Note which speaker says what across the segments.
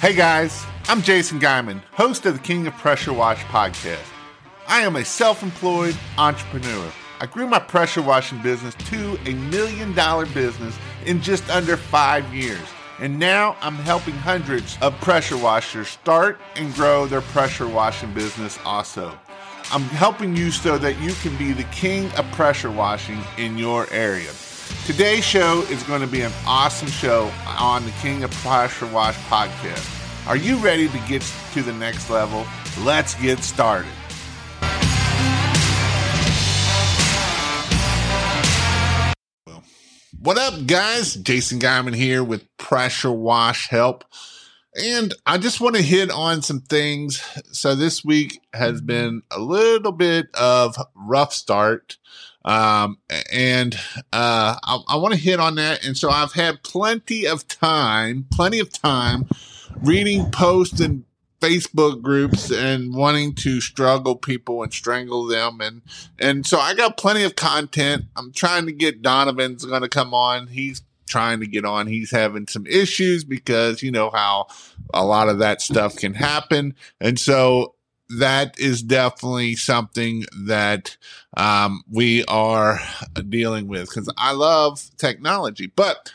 Speaker 1: Hey guys, I'm Jason Guyman, host of the King of Pressure Wash podcast. I am a self employed entrepreneur. I grew my pressure washing business to a million dollar business in just under five years. And now I'm helping hundreds of pressure washers start and grow their pressure washing business also. I'm helping you so that you can be the king of pressure washing in your area. Today's show is going to be an awesome show on the King of Pressure Wash podcast. Are you ready to get to the next level? Let's get started. What up, guys? Jason Guyman here with Pressure Wash Help. And I just want to hit on some things. So this week has been a little bit of rough start. Um, and uh, I, I want to hit on that. And so I've had plenty of time, plenty of time reading posts and Facebook groups and wanting to struggle people and strangle them. And, and so I got plenty of content. I'm trying to get Donovan's going to come on. He's trying to get on. He's having some issues because you know how a lot of that stuff can happen. And so that is definitely something that um, we are dealing with because I love technology. But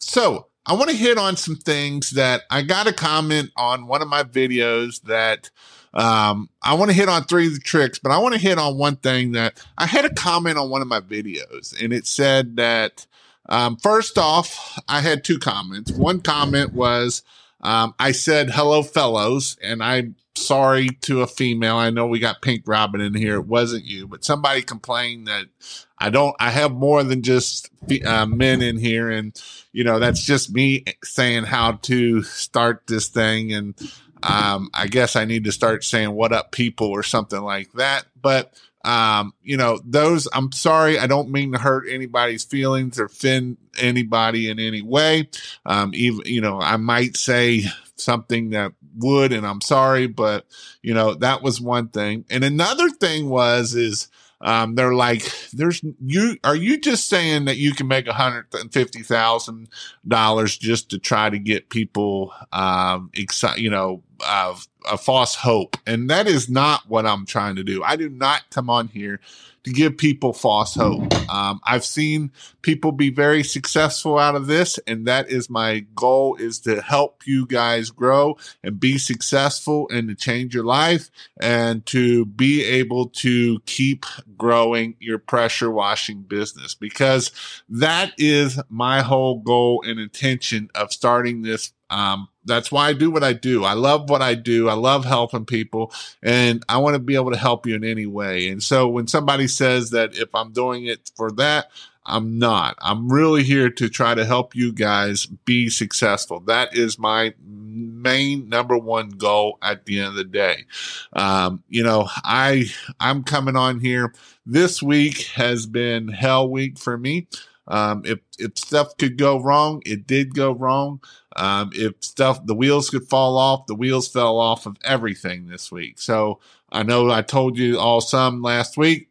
Speaker 1: so I want to hit on some things that I got a comment on one of my videos that um, I want to hit on three of the tricks, but I want to hit on one thing that I had a comment on one of my videos and it said that um, first off, I had two comments. One comment was, um, I said, hello, fellows. And I'm sorry to a female. I know we got Pink Robin in here. It wasn't you, but somebody complained that I don't, I have more than just uh, men in here. And, you know, that's just me saying how to start this thing. And, um, I guess I need to start saying what up people or something like that. But, um, you know, those, I'm sorry. I don't mean to hurt anybody's feelings or offend anybody in any way. Um, even, you know, I might say something that would, and I'm sorry, but you know, that was one thing. And another thing was, is, um, they're like, there's you, are you just saying that you can make a hundred and fifty thousand dollars just to try to get people, um, excited, you know, uh, a false hope. And that is not what I'm trying to do. I do not come on here to give people false hope. Um, I've seen people be very successful out of this, and that is my goal is to help you guys grow and be successful and to change your life and to be able to keep growing your pressure washing business because that is my whole goal and intention of starting this um, that's why I do what I do. I love what I do. I love helping people and I want to be able to help you in any way. And so when somebody says that if I'm doing it for that, I'm not. I'm really here to try to help you guys be successful. That is my main number one goal at the end of the day. Um, you know, I, I'm coming on here. This week has been hell week for me. Um, if, if stuff could go wrong, it did go wrong. Um, if stuff, the wheels could fall off, the wheels fell off of everything this week. So I know I told you all some last week.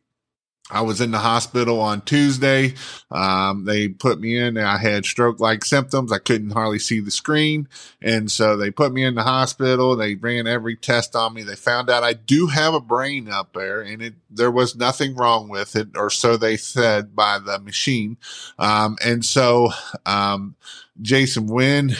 Speaker 1: I was in the hospital on Tuesday. Um, they put me in. I had stroke like symptoms. I couldn't hardly see the screen. And so they put me in the hospital. They ran every test on me. They found out I do have a brain up there and it, there was nothing wrong with it, or so they said by the machine. Um, and so, um, Jason, when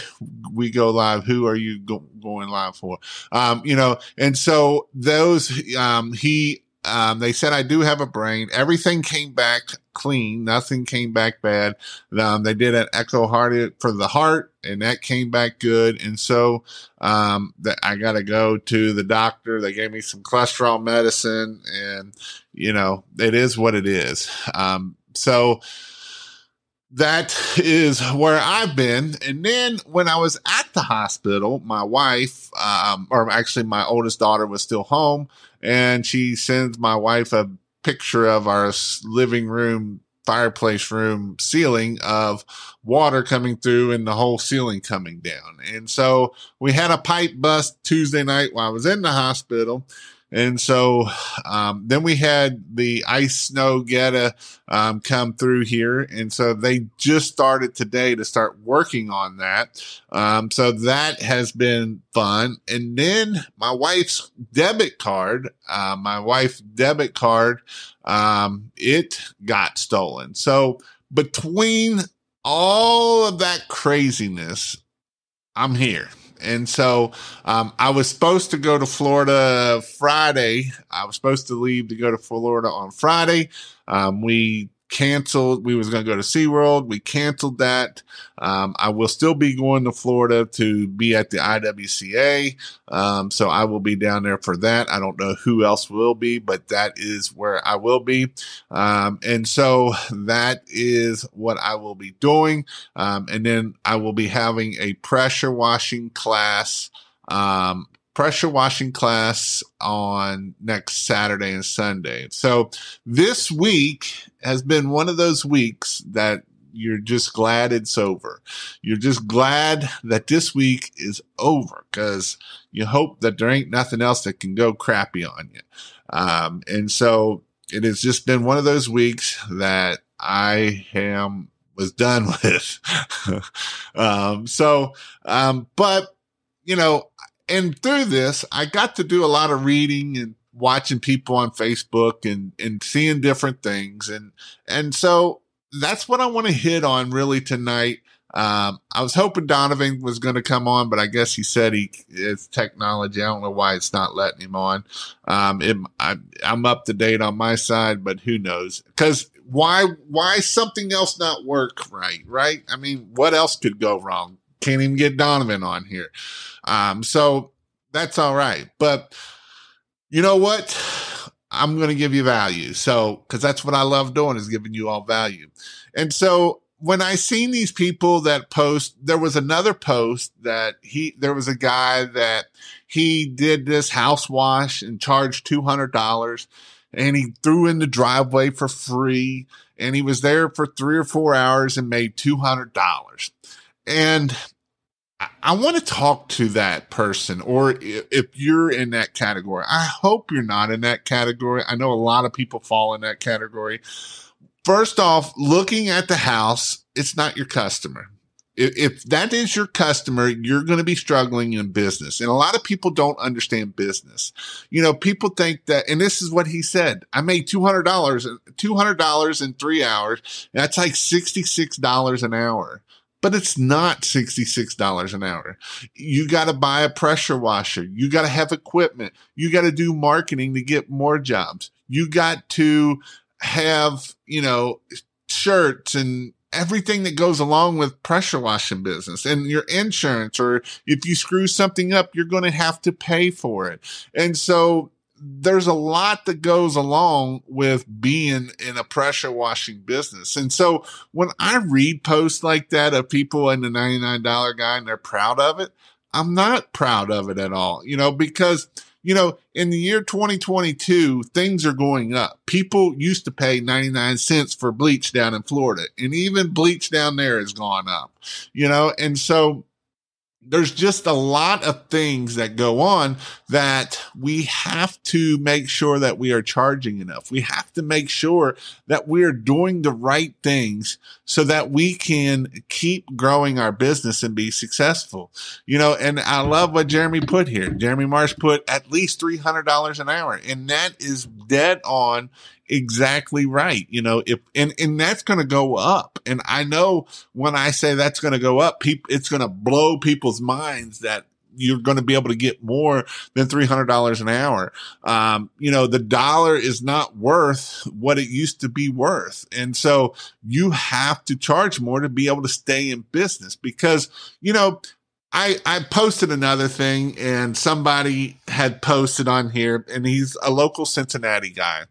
Speaker 1: we go live, who are you go- going live for? Um, you know, and so those, um, he, um, they said I do have a brain. Everything came back clean. Nothing came back bad. Um, they did an echo heart for the heart and that came back good. And so, um, that I got to go to the doctor. They gave me some cholesterol medicine and, you know, it is what it is. Um, so, that is where I've been. And then when I was at the hospital, my wife, um, or actually my oldest daughter was still home and she sends my wife a picture of our living room fireplace room ceiling of water coming through and the whole ceiling coming down. And so we had a pipe bust Tuesday night while I was in the hospital. And so um, then we had the ice snow geta um, come through here. And so they just started today to start working on that. Um, so that has been fun. And then my wife's debit card, uh, my wife's debit card, um, it got stolen. So between all of that craziness, I'm here. And so um, I was supposed to go to Florida Friday. I was supposed to leave to go to Florida on Friday. Um, we canceled. We was going to go to SeaWorld. We canceled that. Um, I will still be going to Florida to be at the IWCA. Um, so I will be down there for that. I don't know who else will be, but that is where I will be. Um, and so that is what I will be doing. Um, and then I will be having a pressure washing class um, pressure washing class on next Saturday and Sunday. So this week has been one of those weeks that you're just glad it's over. You're just glad that this week is over because you hope that there ain't nothing else that can go crappy on you. Um, and so it has just been one of those weeks that I am was done with. um, so, um, but you know, and through this, I got to do a lot of reading and watching people on Facebook and, and seeing different things. And, and so that's what I want to hit on really tonight. Um, I was hoping Donovan was going to come on, but I guess he said he it's technology. I don't know why it's not letting him on. Um, it, I, I'm up to date on my side, but who knows? Because why why something else not work right? Right? I mean, what else could go wrong? Can't even get Donovan on here. Um, so that's all right. But you know what? I'm going to give you value. So, cause that's what I love doing is giving you all value. And so when I seen these people that post, there was another post that he, there was a guy that he did this house wash and charged $200 and he threw in the driveway for free and he was there for three or four hours and made $200. And I want to talk to that person, or if you're in that category, I hope you're not in that category. I know a lot of people fall in that category. First off, looking at the house, it's not your customer. If that is your customer, you're going to be struggling in business. And a lot of people don't understand business. You know, people think that, and this is what he said. I made $200, $200 in three hours. That's like $66 an hour but it's not $66 an hour. You got to buy a pressure washer. You got to have equipment. You got to do marketing to get more jobs. You got to have, you know, shirts and everything that goes along with pressure washing business and your insurance or if you screw something up you're going to have to pay for it and so there's a lot that goes along with being in a pressure washing business. And so when I read posts like that of people in the $99 guy and they're proud of it, I'm not proud of it at all, you know, because, you know, in the year 2022, things are going up. People used to pay 99 cents for bleach down in Florida and even bleach down there has gone up, you know, and so there's just a lot of things that go on that we have to make sure that we are charging enough. We have to make sure that we are doing the right things so that we can keep growing our business and be successful. You know, and I love what Jeremy put here. Jeremy Marsh put at least $300 an hour and that is dead on exactly right. You know, if, and, and that's going to go up. And I know when I say that's going to go up, people, it's going to blow people's minds that you're going to be able to get more than $300 an hour. Um, you know, the dollar is not worth what it used to be worth. And so you have to charge more to be able to stay in business because, you know, I, I posted another thing and somebody had posted on here and he's a local Cincinnati guy.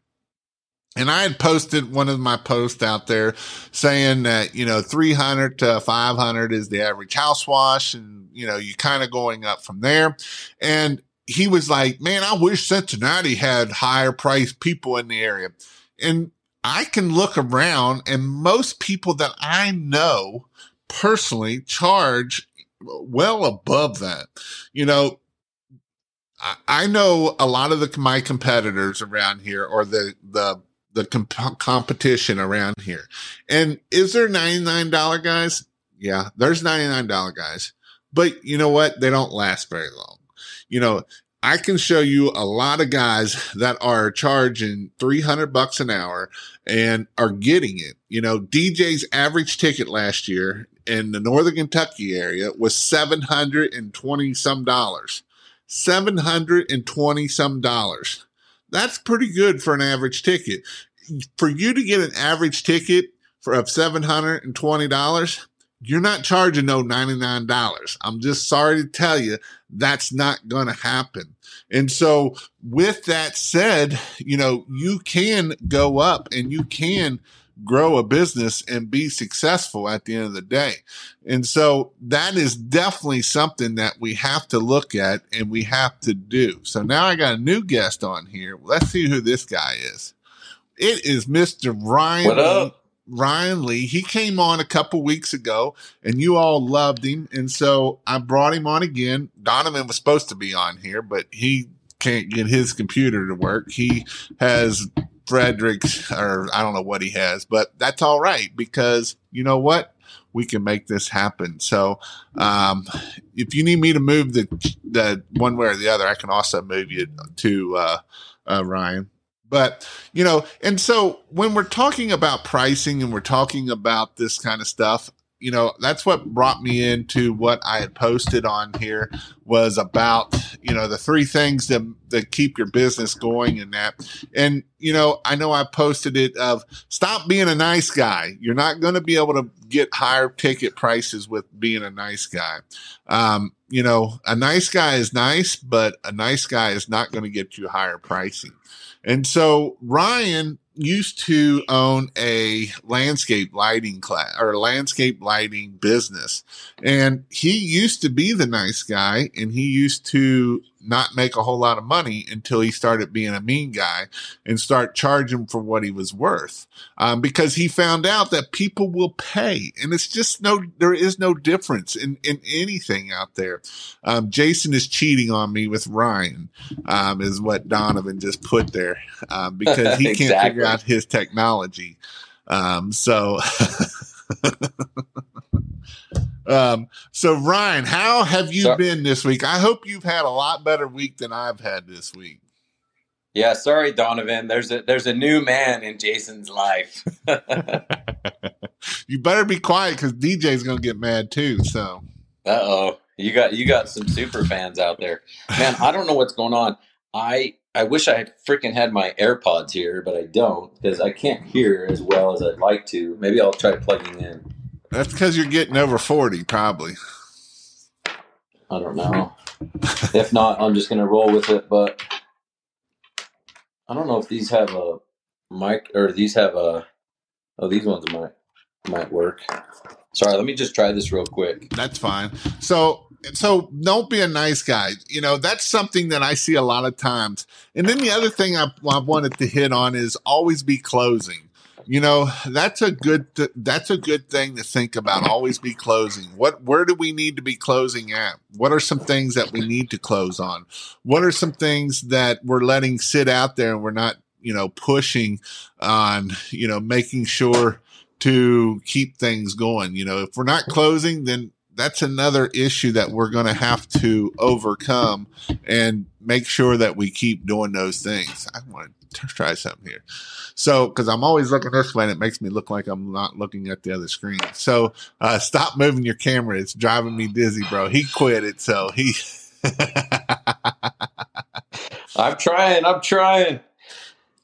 Speaker 1: And I had posted one of my posts out there saying that, you know, 300 to 500 is the average house wash. And, you know, you kind of going up from there. And he was like, man, I wish Cincinnati had higher priced people in the area. And I can look around and most people that I know personally charge well above that. You know, I know a lot of the my competitors around here or the the the comp- competition around here. And is there $99 guys? Yeah, there's $99 guys. But you know what? They don't last very long. You know, I can show you a lot of guys that are charging 300 bucks an hour and are getting it. You know, DJ's average ticket last year in the Northern Kentucky area was 720 some dollars. 720 some dollars. That's pretty good for an average ticket. For you to get an average ticket for of $720, you're not charging no $99. I'm just sorry to tell you that's not going to happen. And so with that said, you know, you can go up and you can grow a business and be successful at the end of the day. And so that is definitely something that we have to look at and we have to do. So now I got a new guest on here. Let's see who this guy is. It is Mr. Ryan.
Speaker 2: What up?
Speaker 1: Ryan Lee. He came on a couple weeks ago and you all loved him. And so I brought him on again. Donovan was supposed to be on here, but he can't get his computer to work. He has Frederick's, or I don't know what he has, but that's all right because you know what? We can make this happen. So, um, if you need me to move the, the one way or the other, I can also move you to, uh, uh, Ryan. But, you know, and so when we're talking about pricing and we're talking about this kind of stuff, you know, that's what brought me into what I had posted on here was about, you know, the three things that, that keep your business going and that. And, you know, I know I posted it of stop being a nice guy. You're not going to be able to get higher ticket prices with being a nice guy. Um, you know, a nice guy is nice, but a nice guy is not going to get you higher pricing. And so Ryan used to own a landscape lighting class or landscape lighting business. And he used to be the nice guy and he used to not make a whole lot of money until he started being a mean guy and start charging for what he was worth. Um, because he found out that people will pay and it's just no, there is no difference in, in anything out there. Um, Jason is cheating on me with Ryan, um, is what Donovan just put there, um, because he can't figure out his technology. Um, so, Um, so Ryan, how have you so, been this week? I hope you've had a lot better week than I've had this week.
Speaker 2: Yeah, sorry, Donovan. There's a there's a new man in Jason's life.
Speaker 1: you better be quiet because DJ's gonna get mad too. So,
Speaker 2: uh oh, you got you got some super fans out there, man. I don't know what's going on. I I wish I had freaking had my AirPods here, but I don't because I can't hear as well as I'd like to. Maybe I'll try plugging in.
Speaker 1: That's because you're getting over 40, probably.
Speaker 2: I don't know. if not, I'm just going to roll with it. But I don't know if these have a mic or these have a. Oh, these ones might might work. Sorry, let me just try this real quick.
Speaker 1: That's fine. So, so don't be a nice guy. You know, that's something that I see a lot of times. And then the other thing I, I wanted to hit on is always be closing you know that's a good that's a good thing to think about always be closing. What where do we need to be closing at? What are some things that we need to close on? What are some things that we're letting sit out there and we're not you know pushing on you know making sure to keep things going? You know if we're not closing then that's another issue that we're going to have to overcome and make sure that we keep doing those things. I want try something here. So, cause I'm always looking this way and it makes me look like I'm not looking at the other screen. So, uh, stop moving your camera. It's driving me dizzy, bro. He quit it. So he,
Speaker 2: I'm trying. I'm trying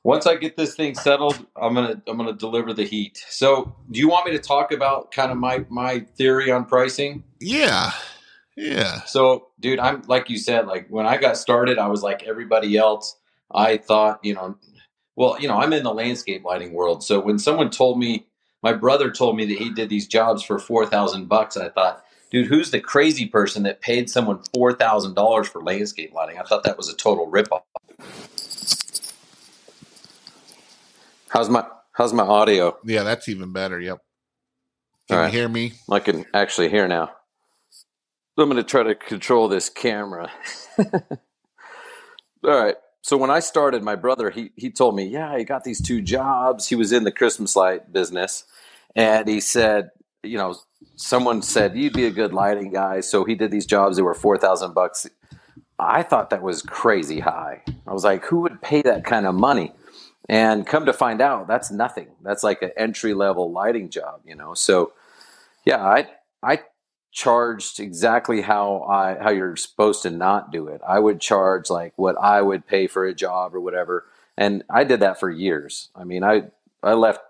Speaker 2: once I get this thing settled, I'm gonna I'm gonna deliver the heat. So, do you want me to talk about kind of my my theory on pricing?
Speaker 1: Yeah, yeah.
Speaker 2: So, dude, I'm like you said, like when I got started, I was like everybody else. I thought, you know, well, you know, I'm in the landscape lighting world. So when someone told me, my brother told me that he did these jobs for four thousand bucks, I thought, dude, who's the crazy person that paid someone four thousand dollars for landscape lighting? I thought that was a total ripoff. How's my How's my audio?
Speaker 1: Yeah, that's even better. Yep. Can you hear me?
Speaker 2: I can actually hear now. I'm going to try to control this camera. All right. So when I started, my brother he he told me, yeah, he got these two jobs. He was in the Christmas light business, and he said, you know, someone said you'd be a good lighting guy. So he did these jobs They were four thousand bucks. I thought that was crazy high. I was like, who would pay that kind of money? And come to find out, that's nothing. That's like an entry level lighting job, you know. So, yeah, I I charged exactly how I how you're supposed to not do it. I would charge like what I would pay for a job or whatever, and I did that for years. I mean, I I left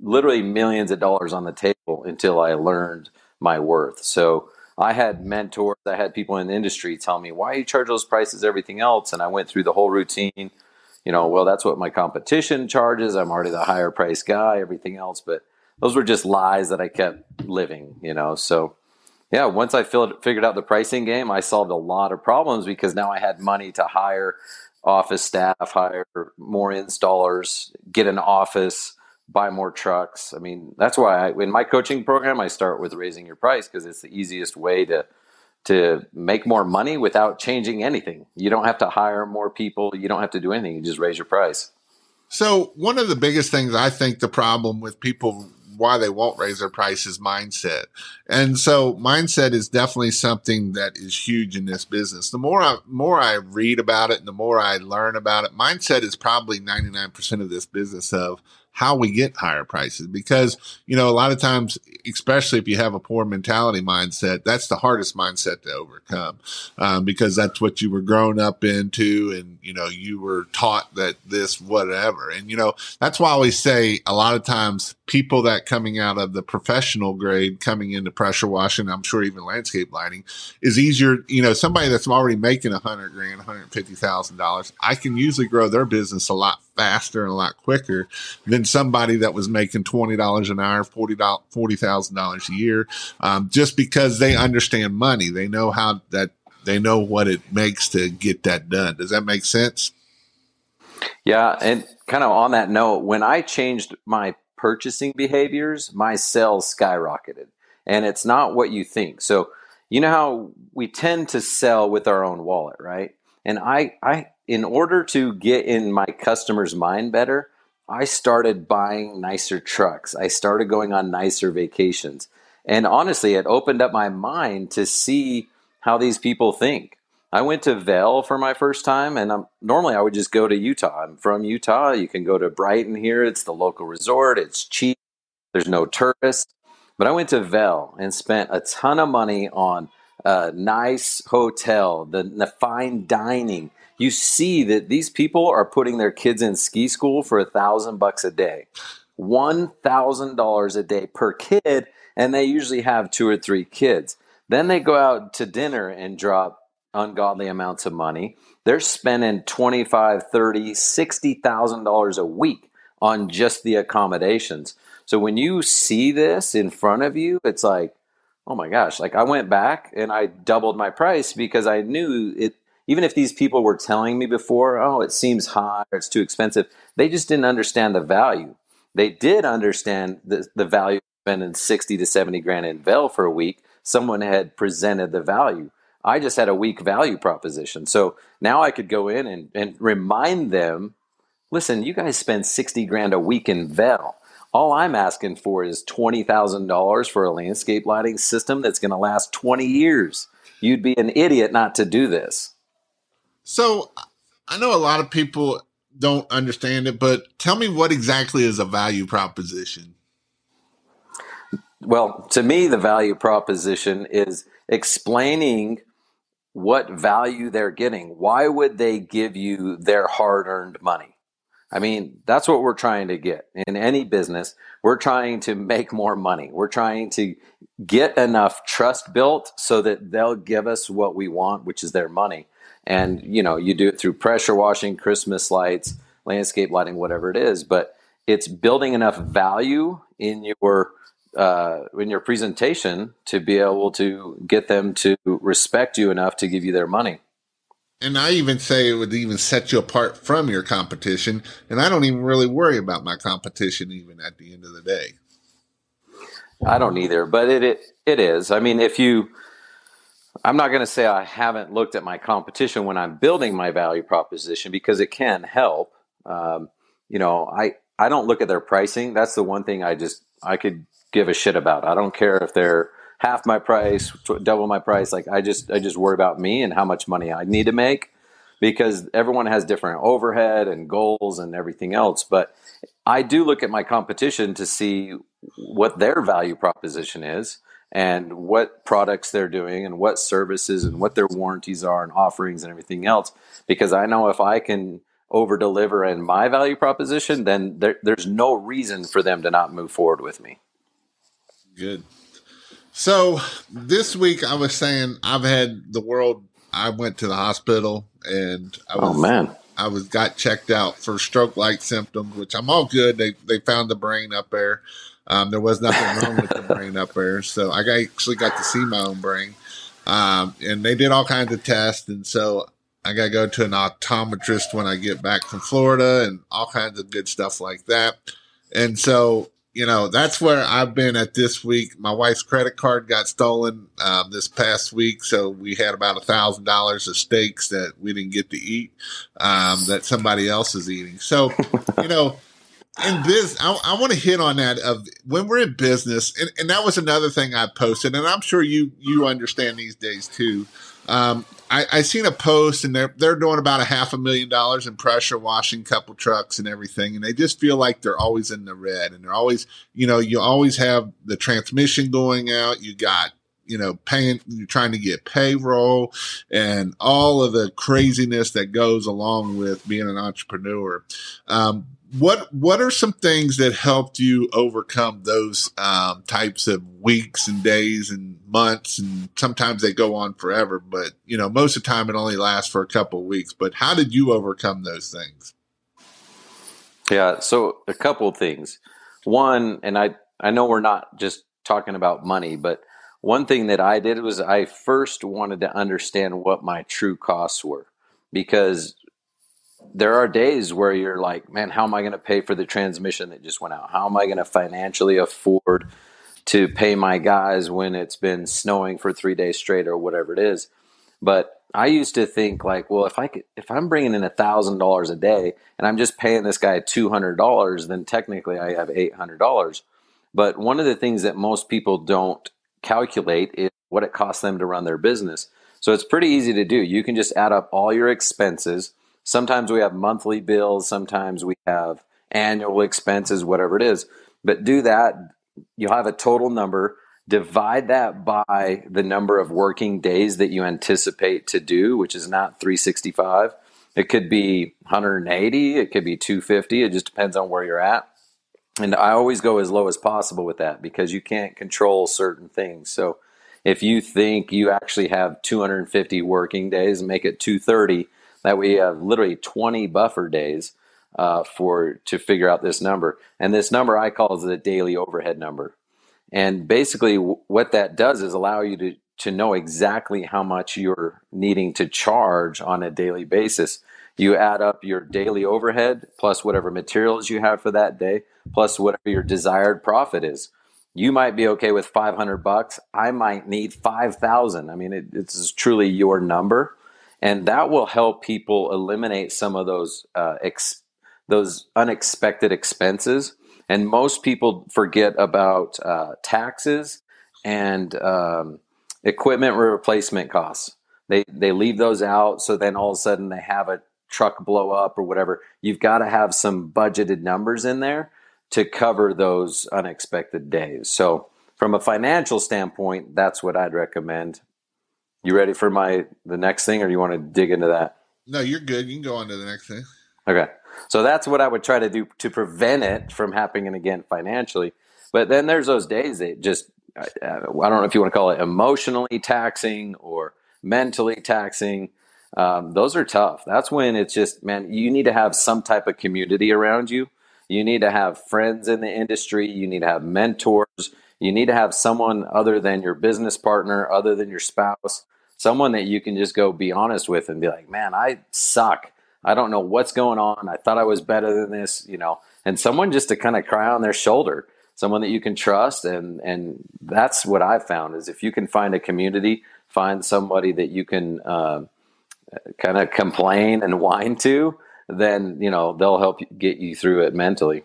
Speaker 2: literally millions of dollars on the table until I learned my worth. So I had mentors, I had people in the industry tell me, "Why you charge those prices? Everything else," and I went through the whole routine. You know, well, that's what my competition charges. I'm already the higher price guy. Everything else, but those were just lies that I kept living. You know, so yeah, once I filled, figured out the pricing game, I solved a lot of problems because now I had money to hire office staff, hire more installers, get an office, buy more trucks. I mean, that's why I, in my coaching program, I start with raising your price because it's the easiest way to to make more money without changing anything. You don't have to hire more people. You don't have to do anything. You just raise your price.
Speaker 1: So one of the biggest things I think the problem with people why they won't raise their prices mindset. And so mindset is definitely something that is huge in this business. The more I, more I read about it and the more I learn about it, mindset is probably 99% of this business of how we get higher prices. Because you know a lot of times especially if you have a poor mentality mindset that's the hardest mindset to overcome um, because that's what you were grown up into and you know you were taught that this whatever. And you know that's why we say a lot of times people that coming out of the professional grade coming into pressure washing i'm sure even landscape lighting is easier you know somebody that's already making a hundred grand 150 thousand dollars i can usually grow their business a lot faster and a lot quicker than somebody that was making twenty dollars an hour, forty forty thousand dollars a year, um, just because they understand money. They know how that they know what it makes to get that done. Does that make sense?
Speaker 2: Yeah, and kind of on that note, when I changed my purchasing behaviors, my sales skyrocketed, and it's not what you think. So you know how we tend to sell with our own wallet, right? And I, I in order to get in my customer's mind better, I started buying nicer trucks. I started going on nicer vacations. And honestly, it opened up my mind to see how these people think. I went to Vail for my first time, and I'm, normally I would just go to Utah. I'm from Utah. You can go to Brighton here, it's the local resort, it's cheap, there's no tourists. But I went to Vail and spent a ton of money on a nice hotel, the, the fine dining, you see that these people are putting their kids in ski school for a thousand bucks a day, one thousand dollars a day per kid, and they usually have two or three kids. Then they go out to dinner and drop ungodly amounts of money. They're spending twenty five, thirty, sixty thousand dollars a week on just the accommodations. So when you see this in front of you, it's like, oh my gosh! Like I went back and I doubled my price because I knew it even if these people were telling me before, oh, it seems high or it's too expensive, they just didn't understand the value. They did understand the, the value of spending 60 to 70 grand in Vail for a week. Someone had presented the value. I just had a weak value proposition. So now I could go in and, and remind them listen, you guys spend 60 grand a week in Vail. All I'm asking for is $20,000 for a landscape lighting system that's going to last 20 years. You'd be an idiot not to do this.
Speaker 1: So I know a lot of people don't understand it, but tell me what exactly is a value proposition?
Speaker 2: Well, to me, the value proposition is explaining what value they're getting. Why would they give you their hard earned money? I mean, that's what we're trying to get in any business. We're trying to make more money. We're trying to get enough trust built so that they'll give us what we want, which is their money and you know you do it through pressure washing christmas lights landscape lighting whatever it is but it's building enough value in your uh, in your presentation to be able to get them to respect you enough to give you their money
Speaker 1: and I even say it would even set you apart from your competition. And I don't even really worry about my competition, even at the end of the day.
Speaker 2: I don't either, but it it, it is. I mean, if you I'm not going to say I haven't looked at my competition when I'm building my value proposition because it can help. Um, you know, I I don't look at their pricing. That's the one thing I just I could give a shit about. I don't care if they're half my price, double my price. Like I just I just worry about me and how much money I need to make because everyone has different overhead and goals and everything else. But I do look at my competition to see what their value proposition is and what products they're doing and what services and what their warranties are and offerings and everything else because I know if I can over deliver in my value proposition then there, there's no reason for them to not move forward with me.
Speaker 1: Good. So this week I was saying I've had the world. I went to the hospital and I
Speaker 2: oh, was, oh man,
Speaker 1: I was got checked out for stroke like symptoms, which I'm all good. They they found the brain up there. Um, there was nothing wrong with the brain up there, so I actually got to see my own brain. Um, and they did all kinds of tests, and so I got to go to an optometrist when I get back from Florida, and all kinds of good stuff like that. And so you know, that's where I've been at this week. My wife's credit card got stolen um, this past week, so we had about a thousand dollars of steaks that we didn't get to eat um, that somebody else is eating. So, you know, in this, I, I want to hit on that of when we're in business, and, and that was another thing I posted, and I'm sure you you understand these days too. Um, I, I seen a post and they're they're doing about a half a million dollars in pressure washing couple trucks and everything, and they just feel like they're always in the red, and they're always, you know, you always have the transmission going out. You got you know, paying, you're trying to get payroll and all of the craziness that goes along with being an entrepreneur. Um, what what are some things that helped you overcome those um, types of weeks and days and months? And sometimes they go on forever but you know most of the time it only lasts for a couple of weeks. But how did you overcome those things?
Speaker 2: Yeah so a couple things. One and i i know we're not just talking about money but one thing that i did was i first wanted to understand what my true costs were. Because there are days where you're like, man, how am I going to pay for the transmission that just went out? How am I going to financially afford to pay my guys when it's been snowing for three days straight or whatever it is? But I used to think like, well, if I could, if I'm bringing in a thousand dollars a day and I'm just paying this guy two hundred dollars, then technically I have eight hundred dollars. But one of the things that most people don't calculate is what it costs them to run their business. So it's pretty easy to do. You can just add up all your expenses Sometimes we have monthly bills, sometimes we have annual expenses, whatever it is. But do that, you'll have a total number. Divide that by the number of working days that you anticipate to do, which is not 365. It could be 180, it could be 250. It just depends on where you're at. And I always go as low as possible with that because you can't control certain things. So if you think you actually have 250 working days, make it 230 that we have literally 20 buffer days uh, for to figure out this number. And this number I call is the daily overhead number. And basically, what that does is allow you to to know exactly how much you're needing to charge on a daily basis. You add up your daily overhead plus whatever materials you have for that day, plus whatever your desired profit is. You might be okay with 500 bucks. I might need 5,000. I mean, it, it's truly your number and that will help people eliminate some of those uh, ex- those unexpected expenses. And most people forget about uh, taxes and um, equipment replacement costs. They they leave those out, so then all of a sudden they have a truck blow up or whatever. You've got to have some budgeted numbers in there to cover those unexpected days. So from a financial standpoint, that's what I'd recommend. You ready for my the next thing, or you want to dig into that?
Speaker 1: No, you're good. You can go on to the next thing.
Speaker 2: Okay, so that's what I would try to do to prevent it from happening again financially. But then there's those days that just uh, I don't know if you want to call it emotionally taxing or mentally taxing. Um, those are tough. That's when it's just man, you need to have some type of community around you. You need to have friends in the industry. You need to have mentors. You need to have someone other than your business partner, other than your spouse, someone that you can just go be honest with and be like, man, I suck. I don't know what's going on. I thought I was better than this, you know, and someone just to kind of cry on their shoulder, someone that you can trust. And, and that's what I've found is if you can find a community, find somebody that you can uh, kind of complain and whine to, then you know they'll help get you through it mentally.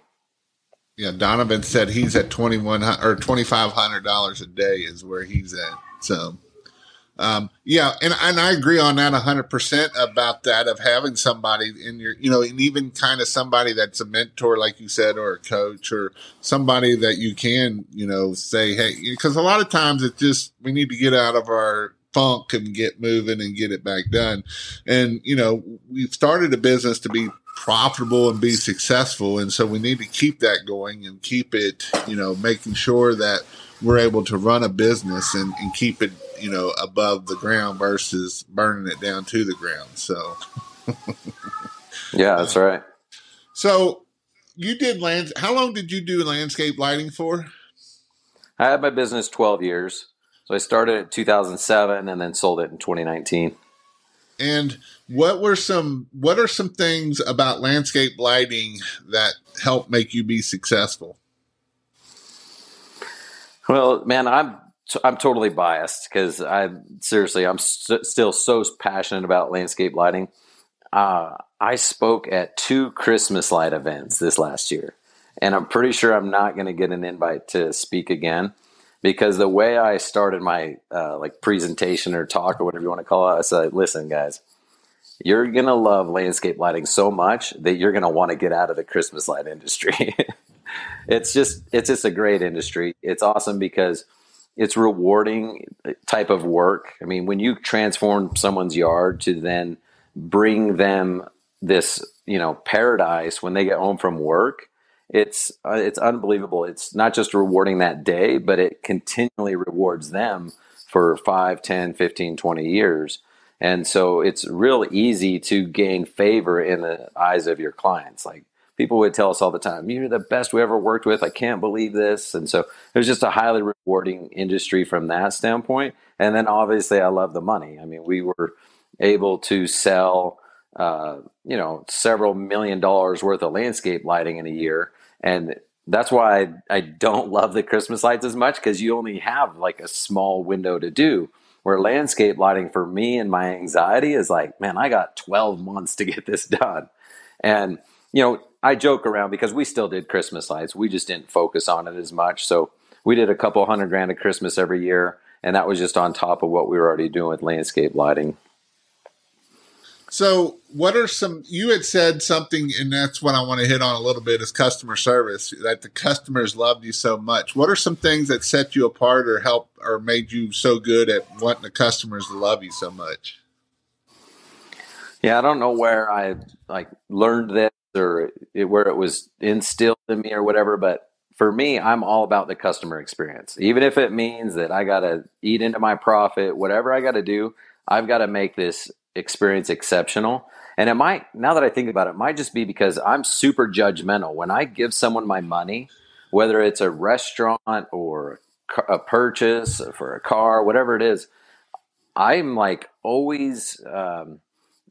Speaker 1: Yeah, Donovan said he's at twenty one or twenty five hundred dollars a day is where he's at. So um, yeah, and and I agree on that hundred percent about that of having somebody in your, you know, and even kind of somebody that's a mentor, like you said, or a coach, or somebody that you can, you know, say, hey, because a lot of times it's just we need to get out of our funk and get moving and get it back done. And you know, we've started a business to be profitable and be successful, and so we need to keep that going and keep it, you know, making sure that we're able to run a business and, and keep it you know, above the ground versus burning it down to the ground. So,
Speaker 2: yeah, that's uh, right.
Speaker 1: So, you did land. How long did you do landscape lighting for?
Speaker 2: I had my business 12 years. So I started in 2007 and then sold it in 2019.
Speaker 1: And what were some what are some things about landscape lighting that help make you be successful?
Speaker 2: Well, man, I'm I'm totally biased because I seriously I'm st- still so passionate about landscape lighting. Uh, I spoke at two Christmas light events this last year, and I'm pretty sure I'm not going to get an invite to speak again because the way I started my uh, like presentation or talk or whatever you want to call it, I said, "Listen, guys, you're going to love landscape lighting so much that you're going to want to get out of the Christmas light industry." it's just it's just a great industry. It's awesome because it's rewarding type of work. I mean, when you transform someone's yard to then bring them this, you know, paradise when they get home from work, it's uh, it's unbelievable. It's not just rewarding that day, but it continually rewards them for 5, 10, 15, 20 years. And so it's real easy to gain favor in the eyes of your clients. Like people would tell us all the time, "You're the best we ever worked with. I can't believe this." And so it was just a highly rewarding industry from that standpoint. And then obviously, I love the money. I mean, we were able to sell, uh, you know, several million dollars worth of landscape lighting in a year, and that's why I, I don't love the Christmas lights as much because you only have like a small window to do. Where landscape lighting for me and my anxiety is like, man, I got 12 months to get this done. And, you know, I joke around because we still did Christmas lights. We just didn't focus on it as much. So we did a couple hundred grand of Christmas every year, and that was just on top of what we were already doing with landscape lighting.
Speaker 1: So, what are some? You had said something, and that's what I want to hit on a little bit is customer service. That the customers loved you so much. What are some things that set you apart, or help, or made you so good at wanting the customers to love you so much?
Speaker 2: Yeah, I don't know where I like learned this or it, where it was instilled in me or whatever. But for me, I'm all about the customer experience. Even if it means that I got to eat into my profit, whatever I got to do, I've got to make this experience exceptional. And it might, now that I think about it, it might just be because I'm super judgmental. When I give someone my money, whether it's a restaurant or a purchase for a car, whatever it is, I'm like always um,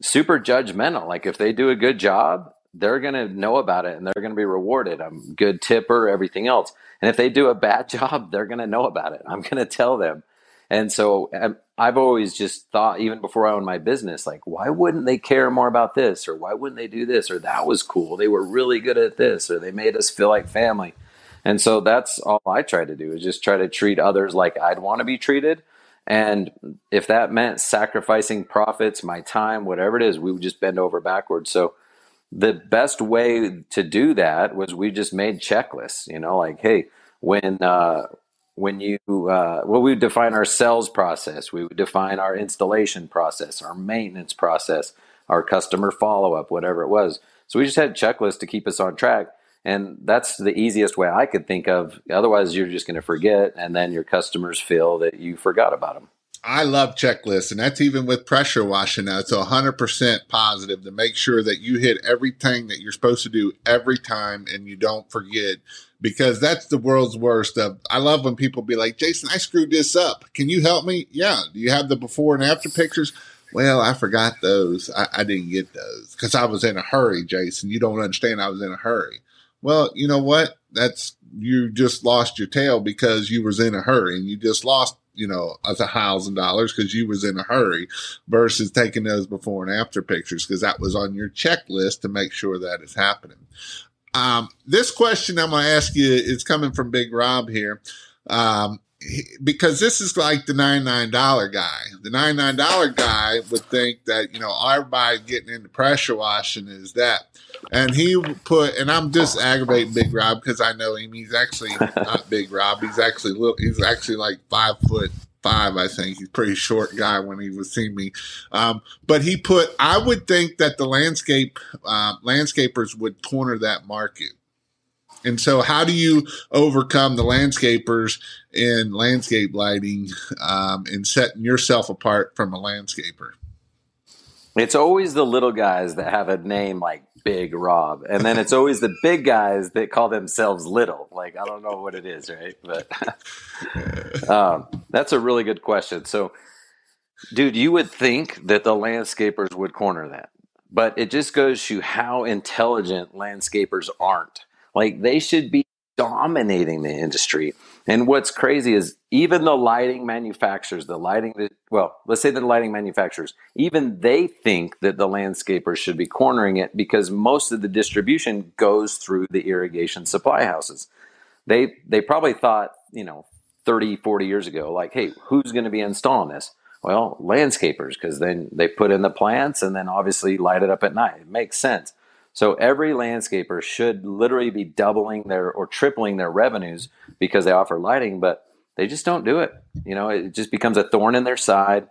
Speaker 2: super judgmental. Like if they do a good job, they're going to know about it and they're going to be rewarded. I'm good tipper, everything else. And if they do a bad job, they're going to know about it. I'm going to tell them. And so um, I've always just thought, even before I owned my business, like, why wouldn't they care more about this? Or why wouldn't they do this? Or that was cool. They were really good at this. Or they made us feel like family. And so that's all I try to do is just try to treat others like I'd want to be treated. And if that meant sacrificing profits, my time, whatever it is, we would just bend over backwards. So the best way to do that was we just made checklists you know like hey when uh when you uh well we would define our sales process we would define our installation process our maintenance process our customer follow-up whatever it was. So we just had checklists to keep us on track and that's the easiest way i could think of. Otherwise you're just going to forget and then your customers feel that you forgot about them
Speaker 1: I love checklists, and that's even with pressure washing now. It's 100% positive to make sure that you hit everything that you're supposed to do every time and you don't forget because that's the world's worst of I love when people be like, Jason, I screwed this up. Can you help me? Yeah. Do you have the before and after pictures? Well, I forgot those. I, I didn't get those because I was in a hurry, Jason. You don't understand. I was in a hurry. Well, you know what? That's you just lost your tail because you was in a hurry and you just lost you know, as a thousand dollars because you was in a hurry versus taking those before and after pictures because that was on your checklist to make sure that is happening. Um, this question I'm going to ask you is coming from Big Rob here. Um, because this is like the $99 guy. The $99 guy would think that, you know, everybody getting into pressure washing is that. And he put, and I'm just aggravating Big Rob because I know him. He's actually not Big Rob. He's actually little, he's actually like five foot five, I think. He's pretty short guy when he was seeing me. Um, but he put, I would think that the landscape, uh, landscapers would corner that market. And so, how do you overcome the landscapers in landscape lighting um, and setting yourself apart from a landscaper?
Speaker 2: It's always the little guys that have a name like Big Rob, and then it's always the big guys that call themselves little. Like I don't know what it is, right? But um, that's a really good question. So, dude, you would think that the landscapers would corner that, but it just goes to how intelligent landscapers aren't. Like they should be dominating the industry. And what's crazy is even the lighting manufacturers, the lighting that well, let's say the lighting manufacturers, even they think that the landscapers should be cornering it because most of the distribution goes through the irrigation supply houses. They they probably thought, you know, 30, 40 years ago, like, hey, who's going to be installing this? Well, landscapers, because then they put in the plants and then obviously light it up at night. It makes sense. So every landscaper should literally be doubling their or tripling their revenues because they offer lighting, but they just don't do it. You know, it just becomes a thorn in their side.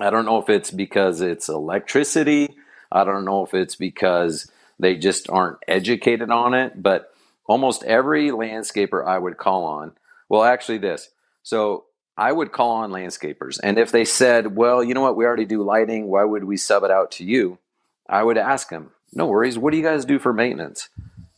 Speaker 2: I don't know if it's because it's electricity. I don't know if it's because they just aren't educated on it, but almost every landscaper I would call on, well, actually, this. So I would call on landscapers. And if they said, well, you know what, we already do lighting, why would we sub it out to you? I would ask them, no worries. What do you guys do for maintenance?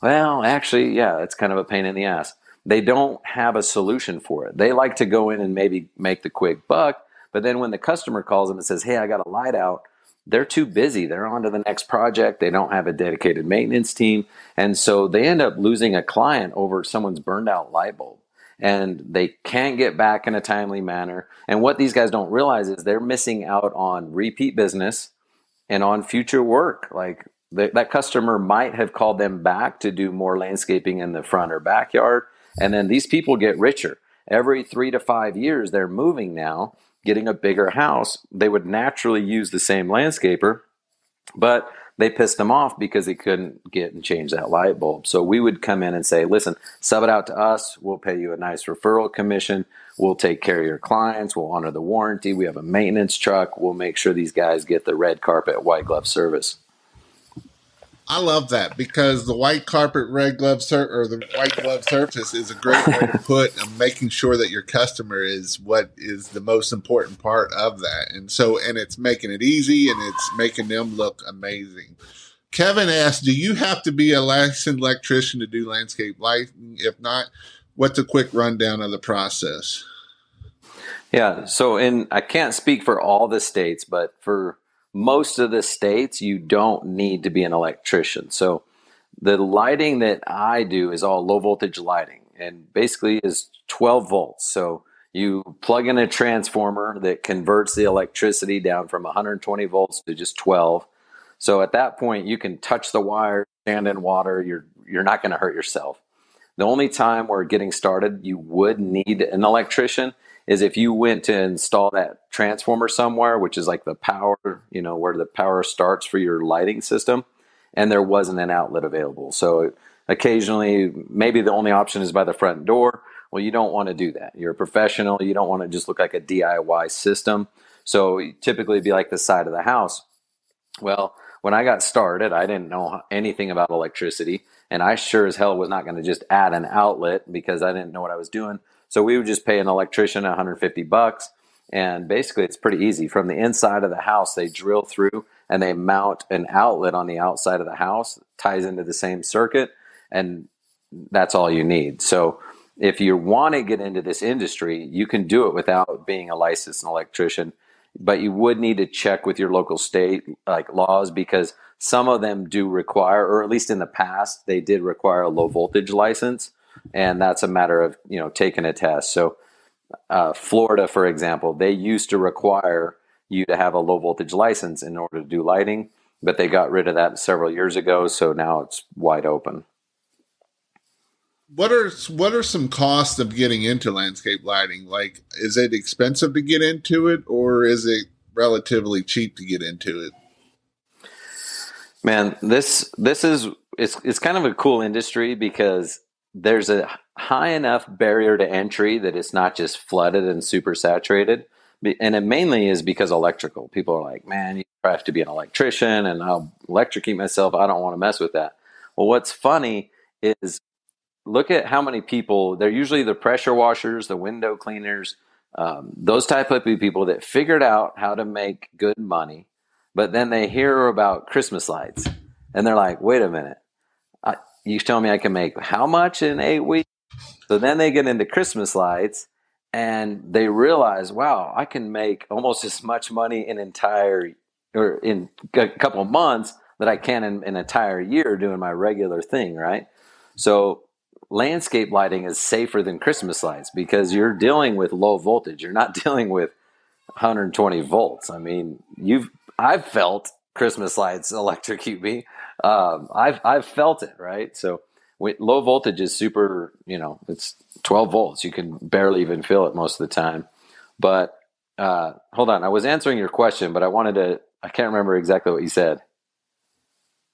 Speaker 2: Well, actually, yeah, it's kind of a pain in the ass. They don't have a solution for it. They like to go in and maybe make the quick buck, but then when the customer calls them and says, "Hey, I got a light out," they're too busy. They're on to the next project. They don't have a dedicated maintenance team, and so they end up losing a client over someone's burned out light bulb and they can't get back in a timely manner. And what these guys don't realize is they're missing out on repeat business and on future work. Like the, that customer might have called them back to do more landscaping in the front or backyard. And then these people get richer. Every three to five years, they're moving now, getting a bigger house. They would naturally use the same landscaper, but they pissed them off because they couldn't get and change that light bulb. So we would come in and say, listen, sub it out to us. We'll pay you a nice referral commission. We'll take care of your clients. We'll honor the warranty. We have a maintenance truck. We'll make sure these guys get the red carpet white glove service.
Speaker 1: I love that because the white carpet, red glove sur- or the white glove surface is a great way to put making sure that your customer is what is the most important part of that. And so, and it's making it easy and it's making them look amazing. Kevin asked, "Do you have to be a licensed electrician to do landscape lighting? If not, what's a quick rundown of the process?"
Speaker 2: Yeah, so in I can't speak for all the states, but for most of the states, you don't need to be an electrician. So the lighting that I do is all low voltage lighting and basically is 12 volts. So you plug in a transformer that converts the electricity down from 120 volts to just 12. So at that point, you can touch the wire, stand in water. You're you're not going to hurt yourself. The only time we're getting started, you would need an electrician is if you went to install that transformer somewhere, which is like the power, you know, where the power starts for your lighting system, and there wasn't an outlet available. So occasionally, maybe the only option is by the front door. Well, you don't want to do that. You're a professional. You don't want to just look like a DIY system. So typically be like the side of the house. Well, when I got started, I didn't know anything about electricity, and I sure as hell was not going to just add an outlet because I didn't know what I was doing. So we would just pay an electrician 150 bucks. And basically, it's pretty easy. From the inside of the house, they drill through and they mount an outlet on the outside of the house, ties into the same circuit, and that's all you need. So, if you want to get into this industry, you can do it without being a licensed electrician, but you would need to check with your local state like laws because some of them do require, or at least in the past, they did require a low voltage license and that's a matter of you know taking a test. So uh, Florida, for example, they used to require you to have a low voltage license in order to do lighting, but they got rid of that several years ago. So now it's wide open.
Speaker 1: What are what are some costs of getting into landscape lighting? Like, is it expensive to get into it, or is it relatively cheap to get into it?
Speaker 2: Man, this this is it's it's kind of a cool industry because there's a high enough barrier to entry that it's not just flooded and super saturated. And it mainly is because electrical. People are like, man, you have to be an electrician and I'll electrocute myself. I don't want to mess with that. Well, what's funny is look at how many people, they're usually the pressure washers, the window cleaners, um, those type of people that figured out how to make good money, but then they hear about Christmas lights and they're like, wait a minute, you tell me I can make how much in eight weeks? So then they get into Christmas lights and they realize, wow, I can make almost as much money in entire or in a couple of months that I can in an entire year doing my regular thing, right? So landscape lighting is safer than Christmas lights because you're dealing with low voltage. You're not dealing with 120 volts. I mean, you've I've felt Christmas lights electrocute me um, I've I've felt it right. So low voltage is super. You know, it's 12 volts. You can barely even feel it most of the time. But uh, hold on, I was answering your question, but I wanted to. I can't remember exactly what you said.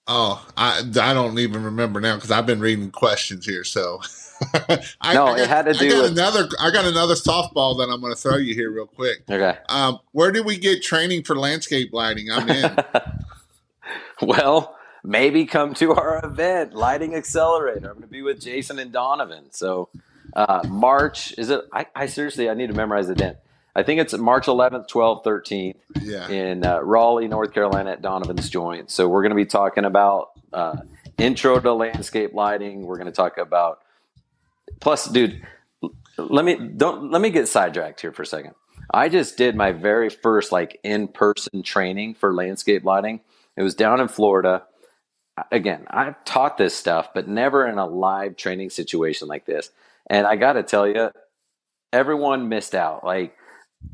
Speaker 1: Oh, I I don't even remember now because I've been reading questions here. So
Speaker 2: I, no, I got, it had to do.
Speaker 1: I got
Speaker 2: with...
Speaker 1: another. I got another softball that I'm going to throw you here real quick.
Speaker 2: Okay.
Speaker 1: Um, where did we get training for landscape lighting? I'm in.
Speaker 2: well, maybe come to our event, Lighting Accelerator. I'm going to be with Jason and Donovan. So uh, March is it? I, I, seriously I need to memorize the date. I think it's March 11th, 12th, 13th
Speaker 1: yeah.
Speaker 2: in uh, Raleigh, North Carolina at Donovan's Joint. So we're going to be talking about uh, intro to landscape lighting. We're going to talk about plus, dude. Let me don't let me get sidetracked here for a second. I just did my very first like in person training for landscape lighting. It was down in Florida again, I've taught this stuff, but never in a live training situation like this. And I got to tell you, everyone missed out. Like,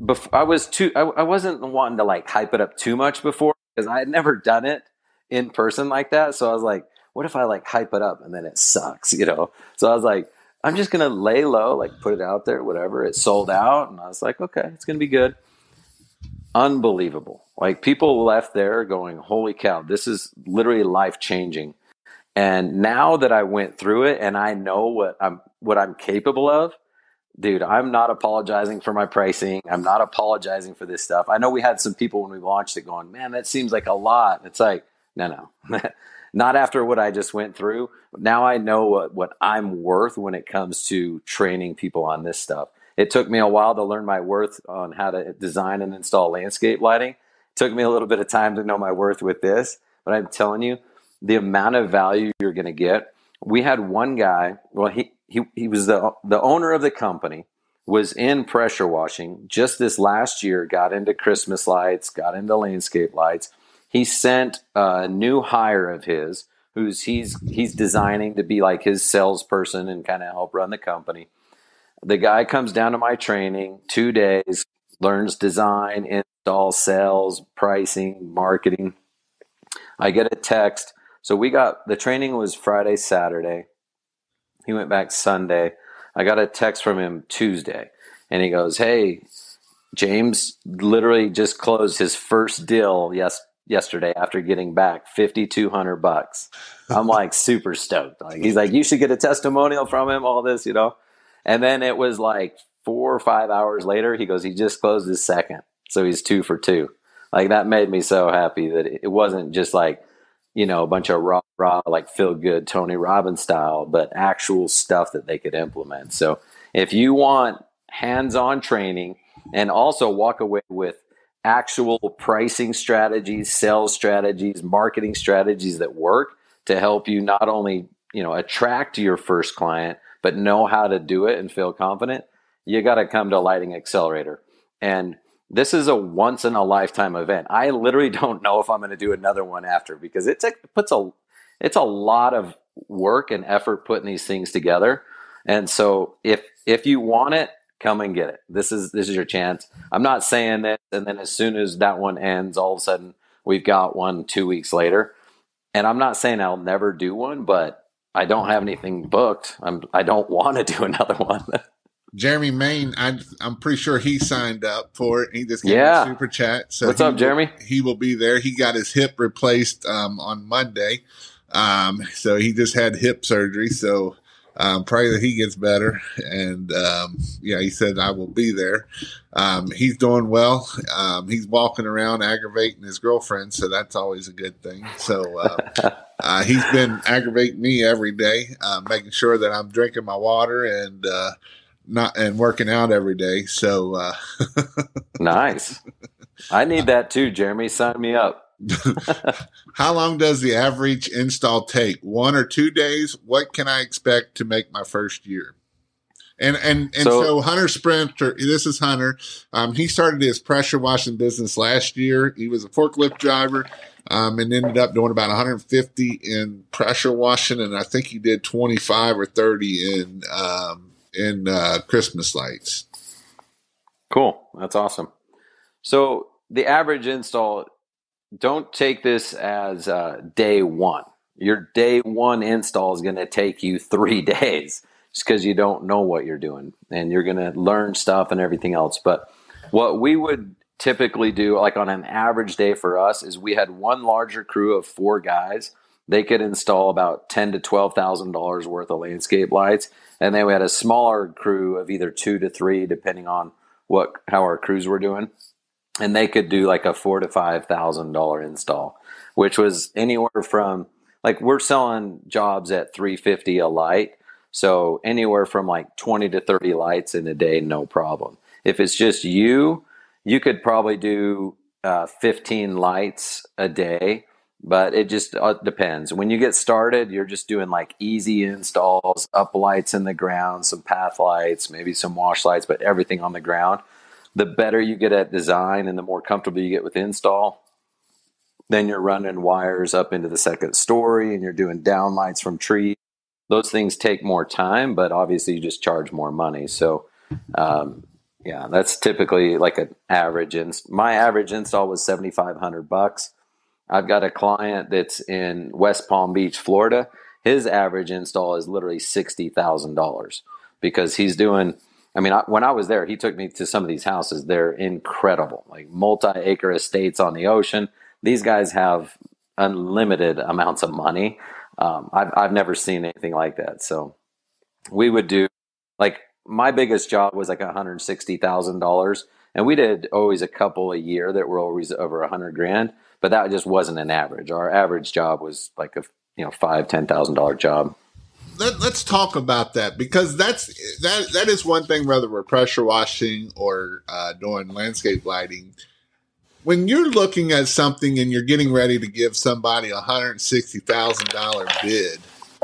Speaker 2: before, I was too, I, I wasn't wanting to like hype it up too much before because I had never done it in person like that. So I was like, what if I like hype it up and then it sucks, you know? So I was like, I'm just gonna lay low, like put it out there, whatever. It sold out, and I was like, okay, it's gonna be good unbelievable. Like people left there going, holy cow, this is literally life changing. And now that I went through it and I know what I'm what I'm capable of, dude, I'm not apologizing for my pricing. I'm not apologizing for this stuff. I know we had some people when we launched it going, man, that seems like a lot. It's like, no, no. not after what I just went through. Now I know what, what I'm worth when it comes to training people on this stuff. It took me a while to learn my worth on how to design and install landscape lighting. It took me a little bit of time to know my worth with this, but I'm telling you, the amount of value you're going to get. We had one guy, well, he, he, he was the, the owner of the company, was in pressure washing just this last year, got into Christmas lights, got into landscape lights. He sent a new hire of his who's he's he's designing to be like his salesperson and kind of help run the company the guy comes down to my training two days, learns design, install, sales, pricing, marketing. I get a text. So we got the training was Friday, Saturday. He went back Sunday. I got a text from him Tuesday, and he goes, "Hey, James literally just closed his first deal yes yesterday after getting back 5200 bucks." I'm like super stoked. Like he's like, "You should get a testimonial from him all this, you know." And then it was like four or five hours later, he goes, he just closed his second. So he's two for two. Like that made me so happy that it wasn't just like, you know, a bunch of raw, raw, like feel good Tony Robbins style, but actual stuff that they could implement. So if you want hands on training and also walk away with actual pricing strategies, sales strategies, marketing strategies that work to help you not only, you know, attract your first client, but know how to do it and feel confident, you got to come to Lighting Accelerator. And this is a once in a lifetime event. I literally don't know if I'm going to do another one after because it's a, it puts a it's a lot of work and effort putting these things together. And so if if you want it, come and get it. This is this is your chance. I'm not saying that, and then as soon as that one ends, all of a sudden we've got one two weeks later. And I'm not saying I'll never do one, but I don't have anything booked. I'm I don't want to do another one.
Speaker 1: Jeremy Main, I, am pretty sure he signed up for it. He just gave
Speaker 2: yeah.
Speaker 1: a super chat. So
Speaker 2: what's up, Jeremy?
Speaker 1: He will be there. He got his hip replaced um, on Monday, um, so he just had hip surgery. So um, pray that he gets better. And um, yeah, he said I will be there. Um, he's doing well. Um, he's walking around aggravating his girlfriend, so that's always a good thing. So uh, uh, he's been aggravating me every day, uh, making sure that I'm drinking my water and uh, not and working out every day. So uh,
Speaker 2: nice. I need that too, Jeremy. Sign me up.
Speaker 1: How long does the average install take? One or two days? What can I expect to make my first year? And and and so, so Hunter Sprinter, this is Hunter. Um, he started his pressure washing business last year. He was a forklift driver, um, and ended up doing about 150 in pressure washing, and I think he did 25 or 30 in um, in uh, Christmas lights.
Speaker 2: Cool, that's awesome. So the average install don't take this as uh, day one. Your day one install is going to take you three days just because you don't know what you're doing and you're going to learn stuff and everything else. But what we would typically do, like on an average day for us, is we had one larger crew of four guys. They could install about ten to twelve thousand dollars worth of landscape lights, and then we had a smaller crew of either two to three, depending on what how our crews were doing and they could do like a four to five thousand dollar install, which was anywhere from like we're selling jobs at three fifty a light, so anywhere from like twenty to thirty lights in a day, no problem. If it's just you, you could probably do uh, fifteen lights a day, but it just uh, depends. When you get started, you're just doing like easy installs, up lights in the ground, some path lights, maybe some wash lights, but everything on the ground the better you get at design and the more comfortable you get with install, then you're running wires up into the second story and you're doing downlights from trees. Those things take more time, but obviously you just charge more money. So, um, yeah, that's typically like an average. Inst- my average install was seventy five hundred bucks. I've got a client that's in West Palm Beach, Florida. His average install is literally sixty thousand dollars because he's doing I mean, I, when I was there, he took me to some of these houses. They're incredible, like multi-acre estates on the ocean. These guys have unlimited amounts of money. Um, I've I've never seen anything like that. So we would do like my biggest job was like one hundred sixty thousand dollars, and we did always a couple a year that were always over a hundred grand. But that just wasn't an average. Our average job was like a you know five ten thousand dollar job
Speaker 1: let, us talk about that because that's that that is one thing whether we're pressure washing or uh, doing landscape lighting. When you're looking at something and you're getting ready to give somebody a hundred sixty thousand dollar bid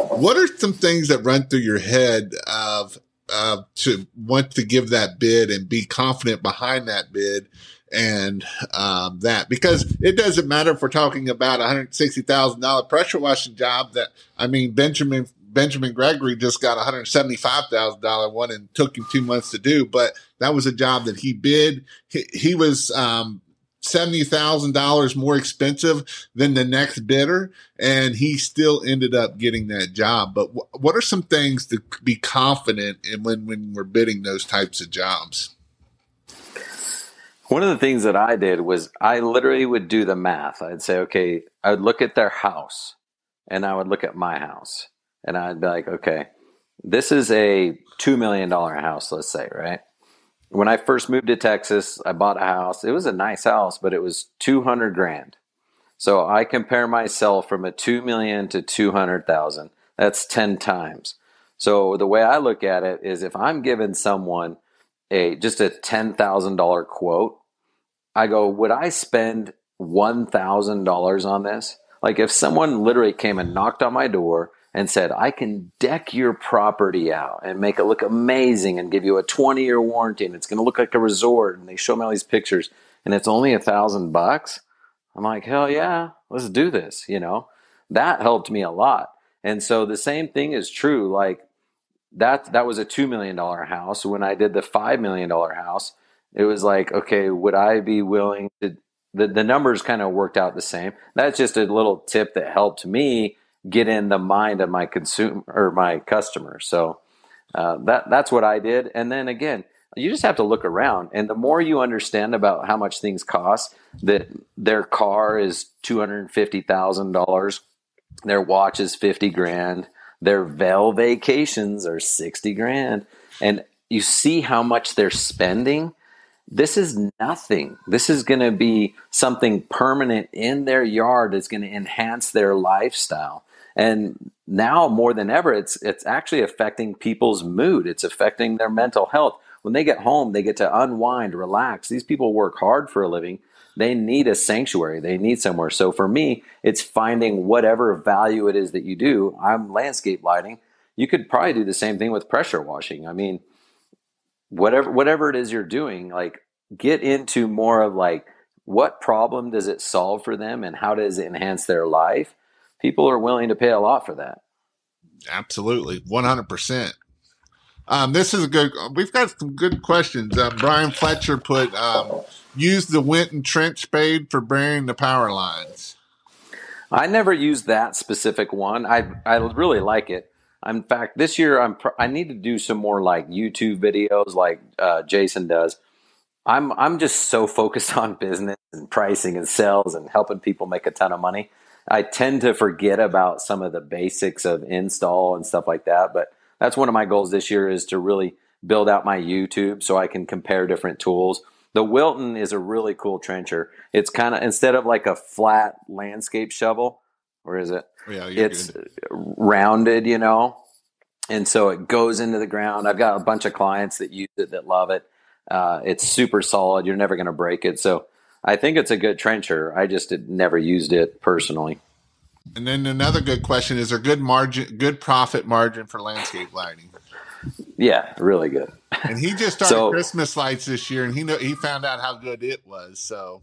Speaker 1: what are some things that run through your head of uh, to want to give that bid and be confident behind that bid and um, that? Because it doesn't matter if we're talking about a hundred sixty thousand dollar pressure washing job that I mean Benjamin Benjamin Gregory just got a hundred seventy five thousand dollar one and took him two months to do, but that was a job that he bid. He, he was um, seventy thousand dollars more expensive than the next bidder, and he still ended up getting that job. But w- what are some things to be confident in when when we're bidding those types of jobs?
Speaker 2: One of the things that I did was I literally would do the math. I'd say, okay, I would look at their house and I would look at my house and I'd be like, okay, this is a $2 million house, let's say, right? When I first moved to Texas, I bought a house. It was a nice house, but it was 200 grand. So I compare myself from a 2 million to 200,000. That's 10 times. So the way I look at it is if I'm giving someone a just a $10,000 quote, I go, would I spend $1,000 on this? Like if someone literally came and knocked on my door and said, I can deck your property out and make it look amazing and give you a 20 year warranty and it's going to look like a resort. And they show me all these pictures and it's only a thousand bucks. I'm like, hell yeah, let's do this. You know, that helped me a lot. And so the same thing is true. Like that that was a two million dollar house. When I did the five million dollar house, it was like, okay, would I be willing to? The the numbers kind of worked out the same. That's just a little tip that helped me get in the mind of my consumer or my customer. So uh, that that's what I did. And then again, you just have to look around, and the more you understand about how much things cost, that their car is two hundred fifty thousand dollars, their watch is fifty grand their Vail vacations are 60 grand. And you see how much they're spending. This is nothing. This is going to be something permanent in their yard that's going to enhance their lifestyle. And now more than ever, it's it's actually affecting people's mood. It's affecting their mental health. When they get home, they get to unwind, relax. These people work hard for a living they need a sanctuary. They need somewhere. So for me, it's finding whatever value it is that you do. I'm landscape lighting. You could probably do the same thing with pressure washing. I mean, whatever whatever it is you're doing, like get into more of like what problem does it solve for them and how does it enhance their life? People are willing to pay a lot for that.
Speaker 1: Absolutely. 100%. Um, this is a good. We've got some good questions. Uh, Brian Fletcher put um, use the Winton trench spade for burying the power lines.
Speaker 2: I never used that specific one. I I really like it. In fact, this year I'm I need to do some more like YouTube videos, like uh, Jason does. I'm I'm just so focused on business and pricing and sales and helping people make a ton of money. I tend to forget about some of the basics of install and stuff like that. But that's one of my goals this year is to really build out my YouTube so I can compare different tools. The Wilton is a really cool trencher. It's kind of instead of like a flat landscape shovel, or is it?
Speaker 1: Yeah,
Speaker 2: it's good. rounded, you know, and so it goes into the ground. I've got a bunch of clients that use it that love it. Uh, it's super solid. You're never going to break it. So I think it's a good trencher. I just never used it personally.
Speaker 1: And then another good question is there good margin, good profit margin for landscape lighting?
Speaker 2: Yeah, really good.
Speaker 1: And he just started so, Christmas lights this year, and he know he found out how good it was. So,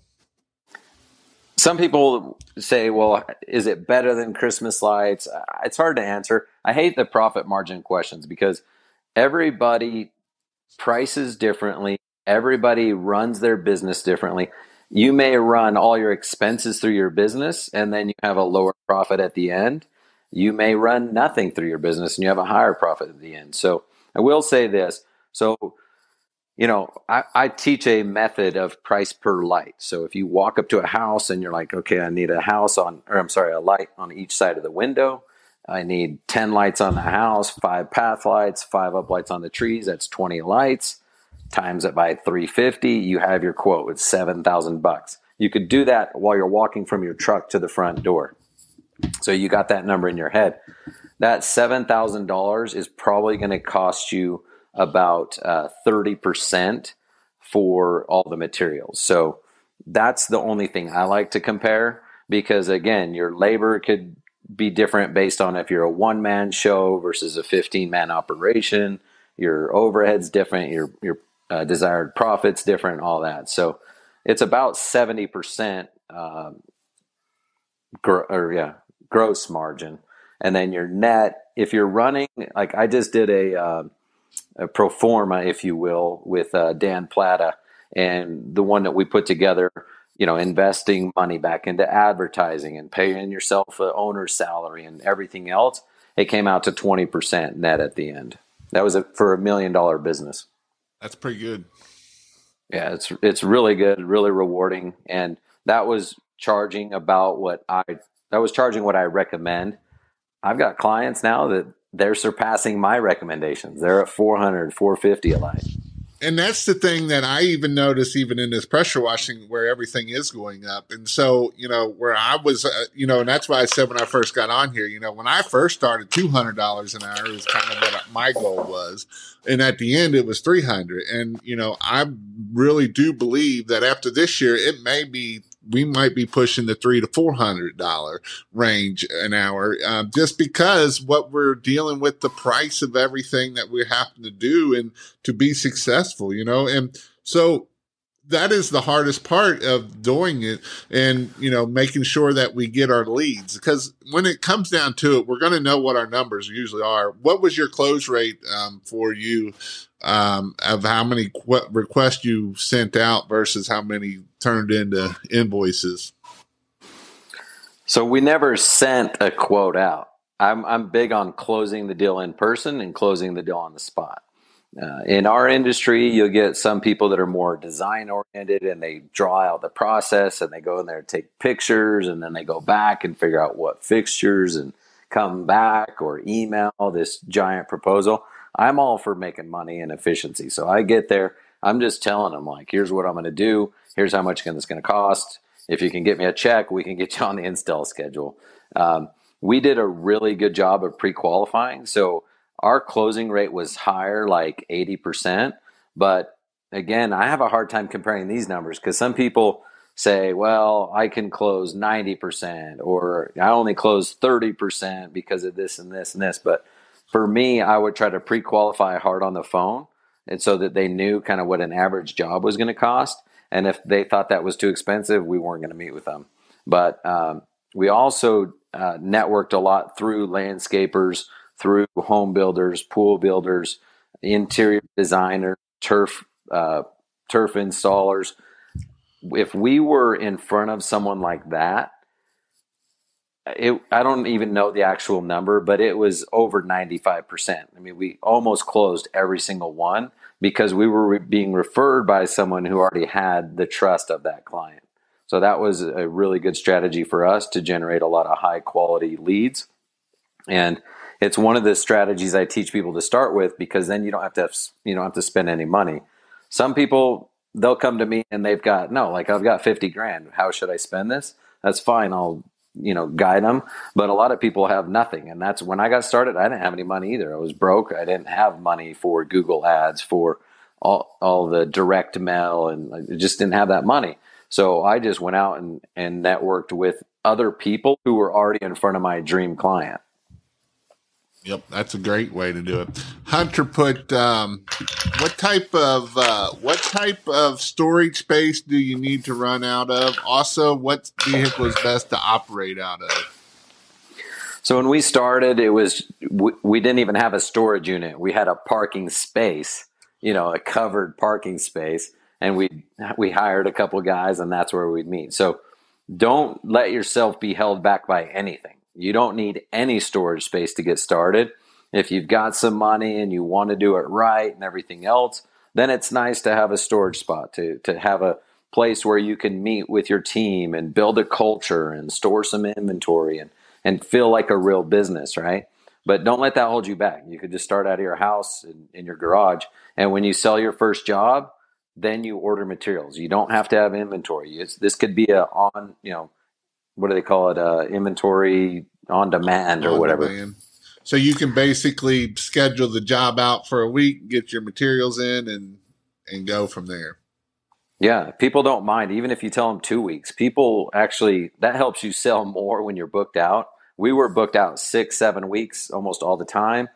Speaker 2: some people say, "Well, is it better than Christmas lights?" It's hard to answer. I hate the profit margin questions because everybody prices differently. Everybody runs their business differently you may run all your expenses through your business and then you have a lower profit at the end. You may run nothing through your business and you have a higher profit at the end. So I will say this. So, you know, I, I teach a method of price per light. So if you walk up to a house and you're like, okay, I need a house on, or I'm sorry, a light on each side of the window. I need 10 lights on the house, five path lights, five up lights on the trees. That's 20 lights times it by 350, you have your quote. It's 7,000 bucks. You could do that while you're walking from your truck to the front door. So you got that number in your head. That $7,000 is probably going to cost you about uh, 30% for all the materials. So that's the only thing I like to compare because again, your labor could be different based on if you're a one man show versus a 15 man operation. Your overhead's different. Your your uh, desired profits different, all that. So it's about 70% uh, gro- or yeah, gross margin. And then your net, if you're running, like I just did a, uh, a pro forma, if you will, with uh, Dan Plata, and the one that we put together, you know, investing money back into advertising and paying yourself an owner's salary and everything else, it came out to 20% net at the end. That was a, for a million dollar business.
Speaker 1: That's pretty good.
Speaker 2: Yeah, it's it's really good, really rewarding, and that was charging about what I that was charging what I recommend. I've got clients now that they're surpassing my recommendations. They're at 400, 450 a light
Speaker 1: and that's the thing that I even notice, even in this pressure washing, where everything is going up. And so, you know, where I was, uh, you know, and that's why I said when I first got on here, you know, when I first started, two hundred dollars an hour is kind of what my goal was, and at the end it was three hundred. And you know, I really do believe that after this year, it may be we might be pushing the three to four hundred dollar range an hour, um, just because what we're dealing with the price of everything that we're having to do and to be successful, you know. And so that is the hardest part of doing it and you know making sure that we get our leads. Because when it comes down to it we're going to know what our numbers usually are. What was your close rate um, for you um, of how many qu- requests you sent out versus how many turned into invoices?
Speaker 2: So we never sent a quote out. I'm, I'm big on closing the deal in person and closing the deal on the spot uh, in our industry, you'll get some people that are more design oriented and they draw out the process and they go in there and take pictures and then they go back and figure out what fixtures and come back or email this giant proposal. I'm all for making money and efficiency. So I get there, I'm just telling them, like, here's what I'm going to do, here's how much it's going to cost. If you can get me a check, we can get you on the install schedule. Um, we did a really good job of pre qualifying. So our closing rate was higher, like 80%. But again, I have a hard time comparing these numbers because some people say, well, I can close 90% or I only close 30% because of this and this and this. But for me, I would try to pre qualify hard on the phone. And so that they knew kind of what an average job was going to cost. And if they thought that was too expensive, we weren't going to meet with them. But um, we also uh, networked a lot through landscapers through home builders, pool builders, interior designers, turf uh, turf installers. If we were in front of someone like that, it, I don't even know the actual number, but it was over 95%. I mean, we almost closed every single one because we were re- being referred by someone who already had the trust of that client. So that was a really good strategy for us to generate a lot of high quality leads. And it's one of the strategies I teach people to start with because then you don't have to have, you don't have to spend any money. Some people they'll come to me and they've got no, like I've got 50 grand. How should I spend this? That's fine. I'll you know guide them but a lot of people have nothing and that's when i got started i didn't have any money either i was broke i didn't have money for google ads for all, all the direct mail and i just didn't have that money so i just went out and, and networked with other people who were already in front of my dream client
Speaker 1: Yep, that's a great way to do it. Hunter put um, what type of uh, what type of storage space do you need to run out of? Also, what vehicle is best to operate out of?
Speaker 2: So when we started, it was we, we didn't even have a storage unit. We had a parking space, you know, a covered parking space, and we we hired a couple guys, and that's where we'd meet. So don't let yourself be held back by anything you don't need any storage space to get started. If you've got some money and you want to do it right and everything else, then it's nice to have a storage spot to to have a place where you can meet with your team and build a culture and store some inventory and and feel like a real business, right? But don't let that hold you back. You could just start out of your house in, in your garage, and when you sell your first job, then you order materials. You don't have to have inventory. It's, this could be a on you know what do they call it? Uh, inventory on demand or on whatever. Demand.
Speaker 1: So you can basically schedule the job out for a week, get your materials in, and and go from there.
Speaker 2: Yeah, people don't mind even if you tell them two weeks. People actually that helps you sell more when you're booked out. We were booked out six, seven weeks almost all the time.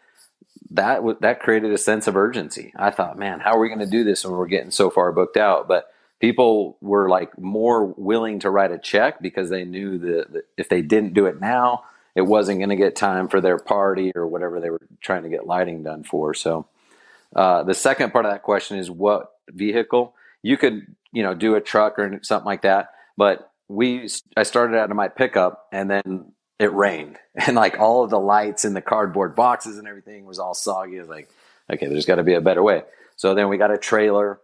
Speaker 2: That w- that created a sense of urgency. I thought, man, how are we going to do this when we're getting so far booked out? But people were like more willing to write a check because they knew that if they didn't do it now, it wasn't going to get time for their party or whatever they were trying to get lighting done for. So uh, the second part of that question is what vehicle you could you know do a truck or something like that, but we I started out of my pickup and then it rained and like all of the lights in the cardboard boxes and everything was all soggy. Was like, okay, there's got to be a better way. So then we got a trailer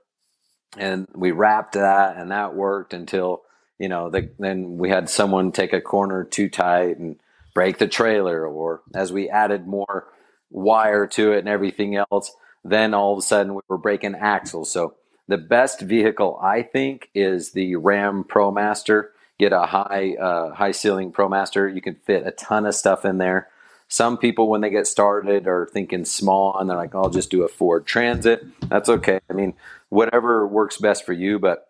Speaker 2: and we wrapped that and that worked until you know the, then we had someone take a corner too tight and break the trailer or as we added more wire to it and everything else then all of a sudden we were breaking axles. So the best vehicle i think is the ram promaster get a high uh, high ceiling promaster you can fit a ton of stuff in there. Some people when they get started are thinking small and they're like i'll just do a ford transit. That's okay. I mean whatever works best for you. But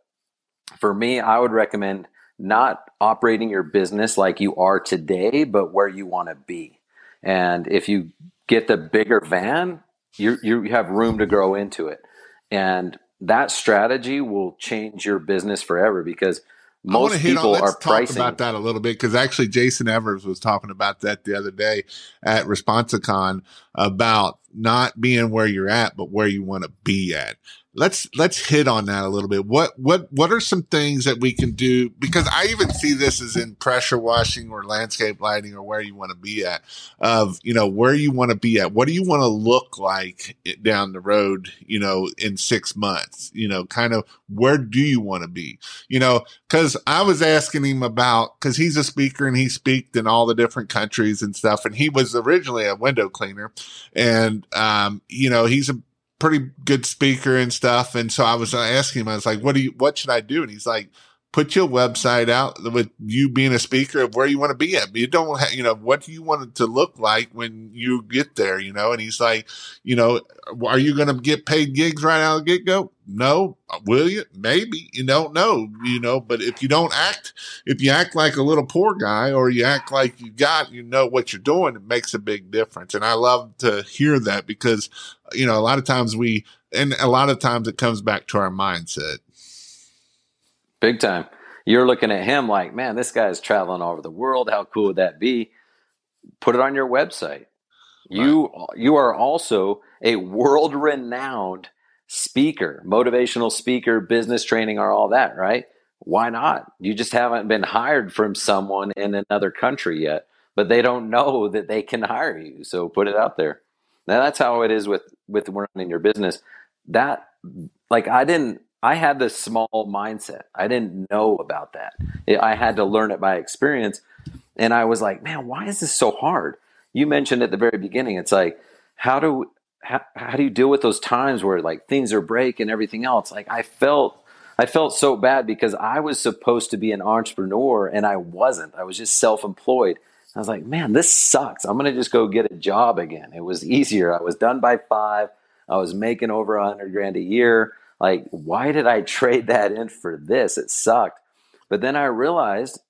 Speaker 2: for me, I would recommend not operating your business like you are today, but where you want to be. And if you get the bigger van, you you have room to grow into it. And that strategy will change your business forever because most people
Speaker 1: on,
Speaker 2: are pricing
Speaker 1: about that a little bit because actually Jason Evers was talking about that the other day at Responsicon about not being where you're at, but where you want to be at let's let's hit on that a little bit. What what what are some things that we can do? Because I even see this as in pressure washing or landscape lighting or where you want to be at. Of you know where you want to be at. What do you want to look like down the road? You know, in six months. You know, kind of where do you want to be? You know, because I was asking him about because he's a speaker and he speaked in all the different countries and stuff, and he was originally a window cleaner, and um, you know he's a pretty good speaker and stuff. And so I was asking him, I was like, what do you, what should I do? And he's like, put your website out with you being a speaker of where you want to be at. You don't have, you know, what do you want it to look like when you get there, you know? And he's like, you know, are you going to get paid gigs right out of the get go? No. Uh, will you? Maybe. You don't know, you know, but if you don't act, if you act like a little poor guy or you act like you got, you know what you're doing, it makes a big difference. And I love to hear that because, you know, a lot of times we, and a lot of times it comes back to our mindset
Speaker 2: Big time. You're looking at him like, man, this guy's traveling all over the world. How cool would that be? Put it on your website. Right. You you are also a world renowned speaker, motivational speaker, business training, or all that, right? Why not? You just haven't been hired from someone in another country yet, but they don't know that they can hire you. So put it out there. Now that's how it is with with running your business. That like I didn't I had this small mindset. I didn't know about that. I had to learn it by experience. And I was like, man, why is this so hard? You mentioned at the very beginning, it's like, how do how, how do you deal with those times where like things are break and everything else? Like I felt I felt so bad because I was supposed to be an entrepreneur and I wasn't. I was just self-employed. I was like, man, this sucks. I'm gonna just go get a job again. It was easier. I was done by five. I was making over a hundred grand a year. Like, why did I trade that in for this? It sucked. But then I realized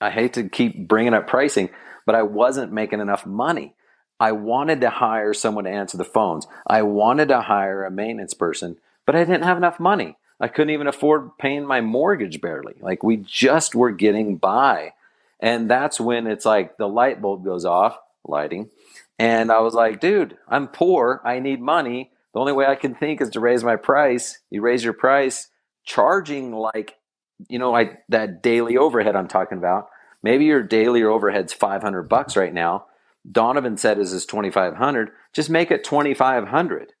Speaker 2: I hate to keep bringing up pricing, but I wasn't making enough money. I wanted to hire someone to answer the phones. I wanted to hire a maintenance person, but I didn't have enough money. I couldn't even afford paying my mortgage barely. Like we just were getting by. And that's when it's like the light bulb goes off, lighting. And I was like, dude, I'm poor. I need money the only way I can think is to raise my price. You raise your price, charging like, you know, I that daily overhead I'm talking about. Maybe your daily overhead's 500 bucks right now. Donovan said is is 2500. Just make it 2500.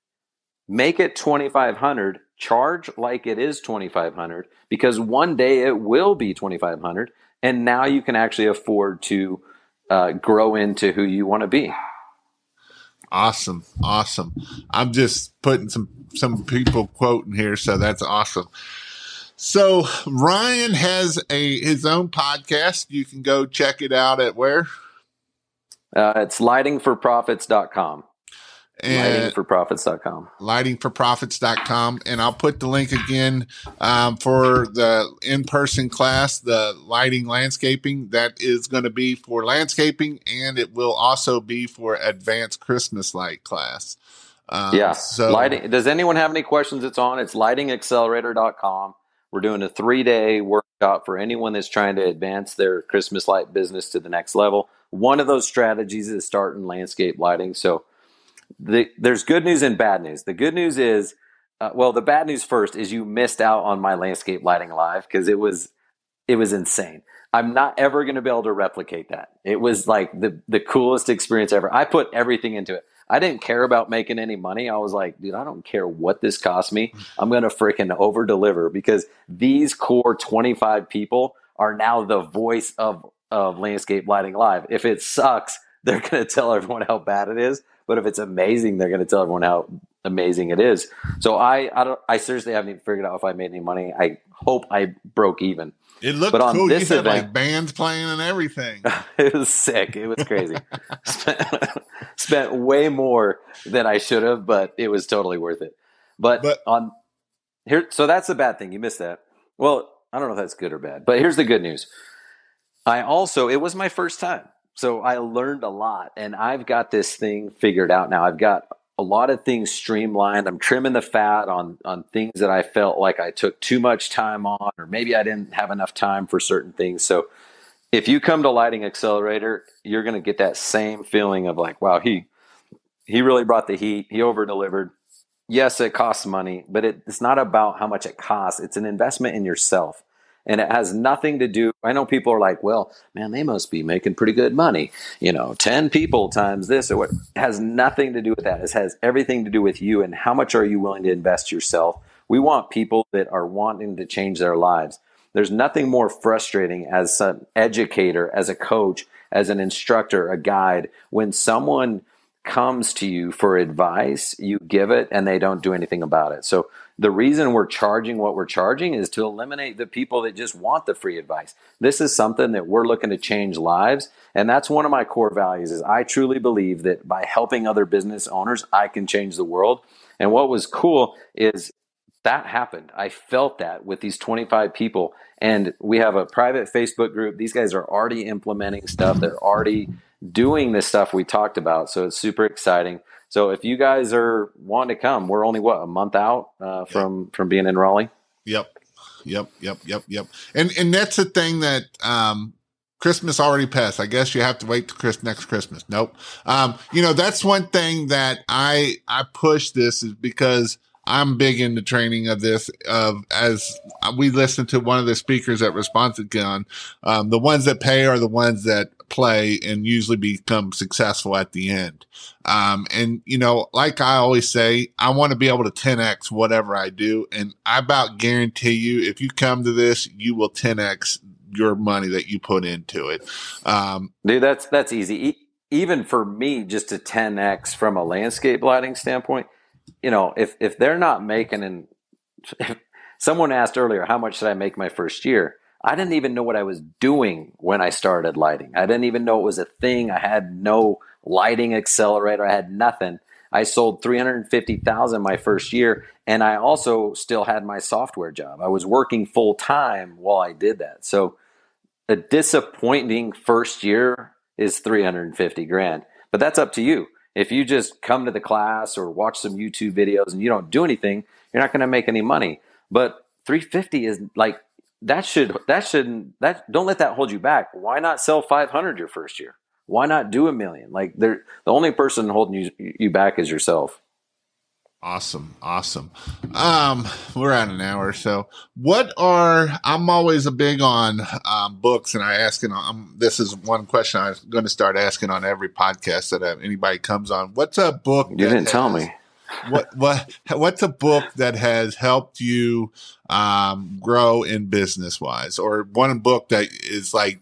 Speaker 2: Make it 2500. Charge like it is 2500 because one day it will be 2500 and now you can actually afford to uh, grow into who you want to be.
Speaker 1: Awesome. Awesome. I'm just putting some, some people quoting here. So that's awesome. So Ryan has a, his own podcast. You can go check it out at where?
Speaker 2: Uh, it's lightingforprofits.com
Speaker 1: and
Speaker 2: lightingforprofits.com
Speaker 1: lightingforprofits.com and i'll put the link again um, for the in-person class the lighting landscaping. That is going to be for landscaping and it will also be for advanced christmas light class.
Speaker 2: Um, yeah so lighting does anyone have any questions? It's on it's lightingaccelerator.com we're doing a three-day workshop for anyone that's trying to advance their christmas light business to the next level. One of those strategies is starting landscape lighting. So the, there's good news and bad news. The good news is, uh, well, the bad news first is you missed out on my landscape lighting live because it was it was insane. I'm not ever going to be able to replicate that. It was like the the coolest experience ever. I put everything into it. I didn't care about making any money. I was like, dude, I don't care what this cost me. I'm going to freaking over deliver because these core 25 people are now the voice of of landscape lighting live. If it sucks, they're going to tell everyone how bad it is. But if it's amazing, they're going to tell everyone how amazing it is. So I, I don't, I seriously haven't even figured out if I made any money. I hope I broke even.
Speaker 1: It looked but on cool. This you had event, like bands playing and everything.
Speaker 2: it was sick. It was crazy. spent, spent way more than I should have, but it was totally worth it. But, but on here, so that's the bad thing. You missed that. Well, I don't know if that's good or bad, but here's the good news. I also, it was my first time. So I learned a lot and I've got this thing figured out now. I've got a lot of things streamlined. I'm trimming the fat on on things that I felt like I took too much time on, or maybe I didn't have enough time for certain things. So if you come to Lighting Accelerator, you're going to get that same feeling of like, wow, he he really brought the heat. He over delivered. Yes, it costs money, but it, it's not about how much it costs. It's an investment in yourself. And it has nothing to do. I know people are like, well, man, they must be making pretty good money. You know, 10 people times this or what. It has nothing to do with that. It has everything to do with you and how much are you willing to invest yourself. We want people that are wanting to change their lives. There's nothing more frustrating as an educator, as a coach, as an instructor, a guide, when someone comes to you for advice, you give it and they don't do anything about it. So the reason we're charging what we're charging is to eliminate the people that just want the free advice. This is something that we're looking to change lives and that's one of my core values is I truly believe that by helping other business owners, I can change the world. And what was cool is that happened. I felt that with these 25 people and we have a private Facebook group. These guys are already implementing stuff. They're already doing this stuff we talked about. So it's super exciting. So if you guys are wanting to come, we're only what a month out uh, from yep. from being in Raleigh.
Speaker 1: Yep, yep, yep, yep, yep. And and that's the thing that um, Christmas already passed. I guess you have to wait to Chris next Christmas. Nope. Um, you know that's one thing that I I push this is because I'm big into training of this. Of as we listen to one of the speakers at Responsive Gun, um, the ones that pay are the ones that play and usually become successful at the end. Um, and you know, like I always say, I want to be able to 10x whatever I do, and I about guarantee you, if you come to this, you will 10x your money that you put into it. Um,
Speaker 2: Dude, that's that's easy. even for me, just to 10x from a landscape lighting standpoint you know, if if they're not making and someone asked earlier, how much did I make my first year? I didn't even know what I was doing when I started lighting. I didn't even know it was a thing. I had no lighting accelerator. I had nothing. I sold 350,000 my first year and I also still had my software job. I was working full time while I did that. So a disappointing first year is 350 grand. But that's up to you. If you just come to the class or watch some YouTube videos and you don't do anything, you're not going to make any money. But 350 is like that should that shouldn't that don't let that hold you back. Why not sell 500 your first year? Why not do a million? Like the only person holding you you back is yourself.
Speaker 1: Awesome. Awesome. Um, we're at an hour. So what are, I'm always a big on, um, books and I asking, um, this is one question I'm going to start asking on every podcast that uh, anybody comes on. What's a book?
Speaker 2: You didn't has, tell me.
Speaker 1: what, what, what's a book that has helped you, um, grow in business wise or one book that is like,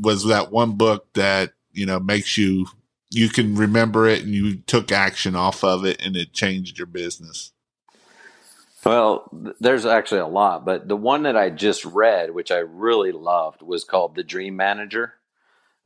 Speaker 1: was that one book that, you know, makes you you can remember it and you took action off of it and it changed your business?
Speaker 2: Well, there's actually a lot, but the one that I just read, which I really loved, was called The Dream Manager.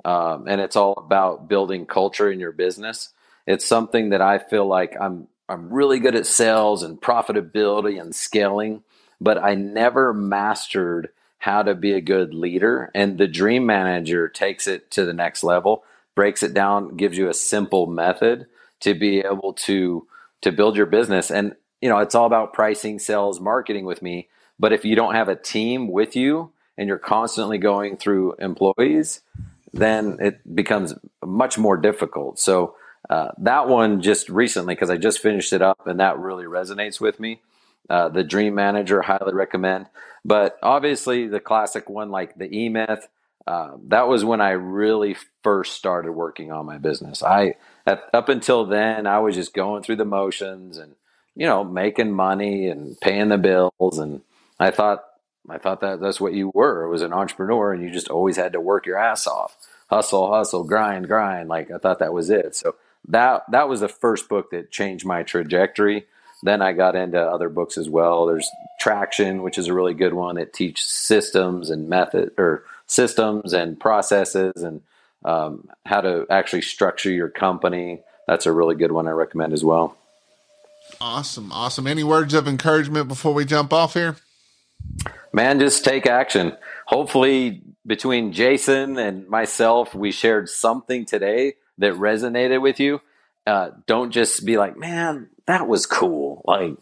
Speaker 2: Um, and it's all about building culture in your business. It's something that I feel like I'm I'm really good at sales and profitability and scaling, but I never mastered how to be a good leader. And the Dream Manager takes it to the next level breaks it down, gives you a simple method to be able to to build your business. And you know, it's all about pricing, sales, marketing with me. But if you don't have a team with you and you're constantly going through employees, then it becomes much more difficult. So uh, that one just recently, because I just finished it up, and that really resonates with me. Uh, the Dream Manager, highly recommend. But obviously, the classic one like the E Myth, uh, that was when I really first started working on my business. I at, up until then I was just going through the motions and you know making money and paying the bills and I thought I thought that that's what you were. It was an entrepreneur and you just always had to work your ass off. Hustle, hustle, grind, grind. Like I thought that was it. So that that was the first book that changed my trajectory. Then I got into other books as well. There's Traction, which is a really good one that teaches systems and method or systems and processes and um, how to actually structure your company. That's a really good one I recommend as well.
Speaker 1: Awesome. Awesome. Any words of encouragement before we jump off here?
Speaker 2: Man, just take action. Hopefully, between Jason and myself, we shared something today that resonated with you. uh, don't just be like, man, that was cool. Like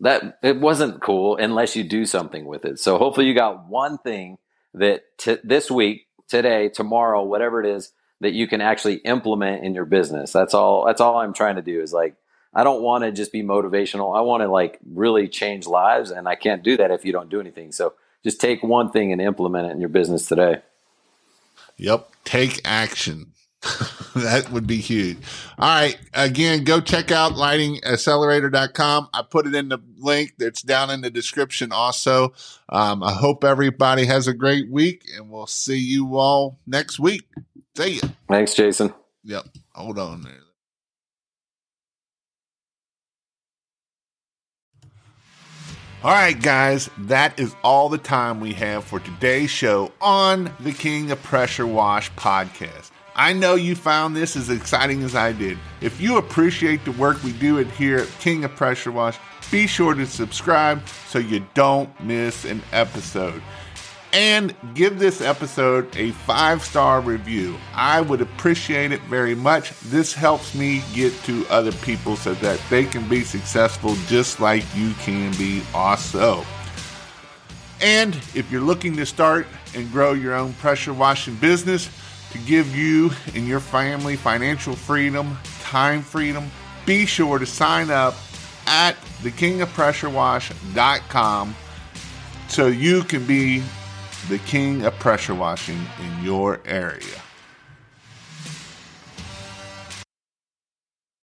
Speaker 2: that, it wasn't cool unless you do something with it. So hopefully you got one thing that t- this week, today, tomorrow, whatever it is that you can actually implement in your business. That's all, that's all I'm trying to do is like, I don't want to just be motivational. I want to like really change lives and I can't do that if you don't do anything. So just take one thing and implement it in your business today.
Speaker 1: Yep. Take action. that would be huge. All right. Again, go check out lightingaccelerator.com. I put it in the link that's down in the description also. Um, I hope everybody has a great week and we'll see you all next week. See ya.
Speaker 2: Thanks, Jason.
Speaker 1: Yep. Hold on there. All right, guys, that is all the time we have for today's show on the King of Pressure Wash podcast. I know you found this as exciting as I did. If you appreciate the work we do here at King of Pressure Wash, be sure to subscribe so you don't miss an episode. And give this episode a five star review. I would appreciate it very much. This helps me get to other people so that they can be successful just like you can be also. And if you're looking to start and grow your own pressure washing business, to give you and your family financial freedom, time freedom, be sure to sign up at thekingofpressurewash.com so you can be the king of pressure washing in your area.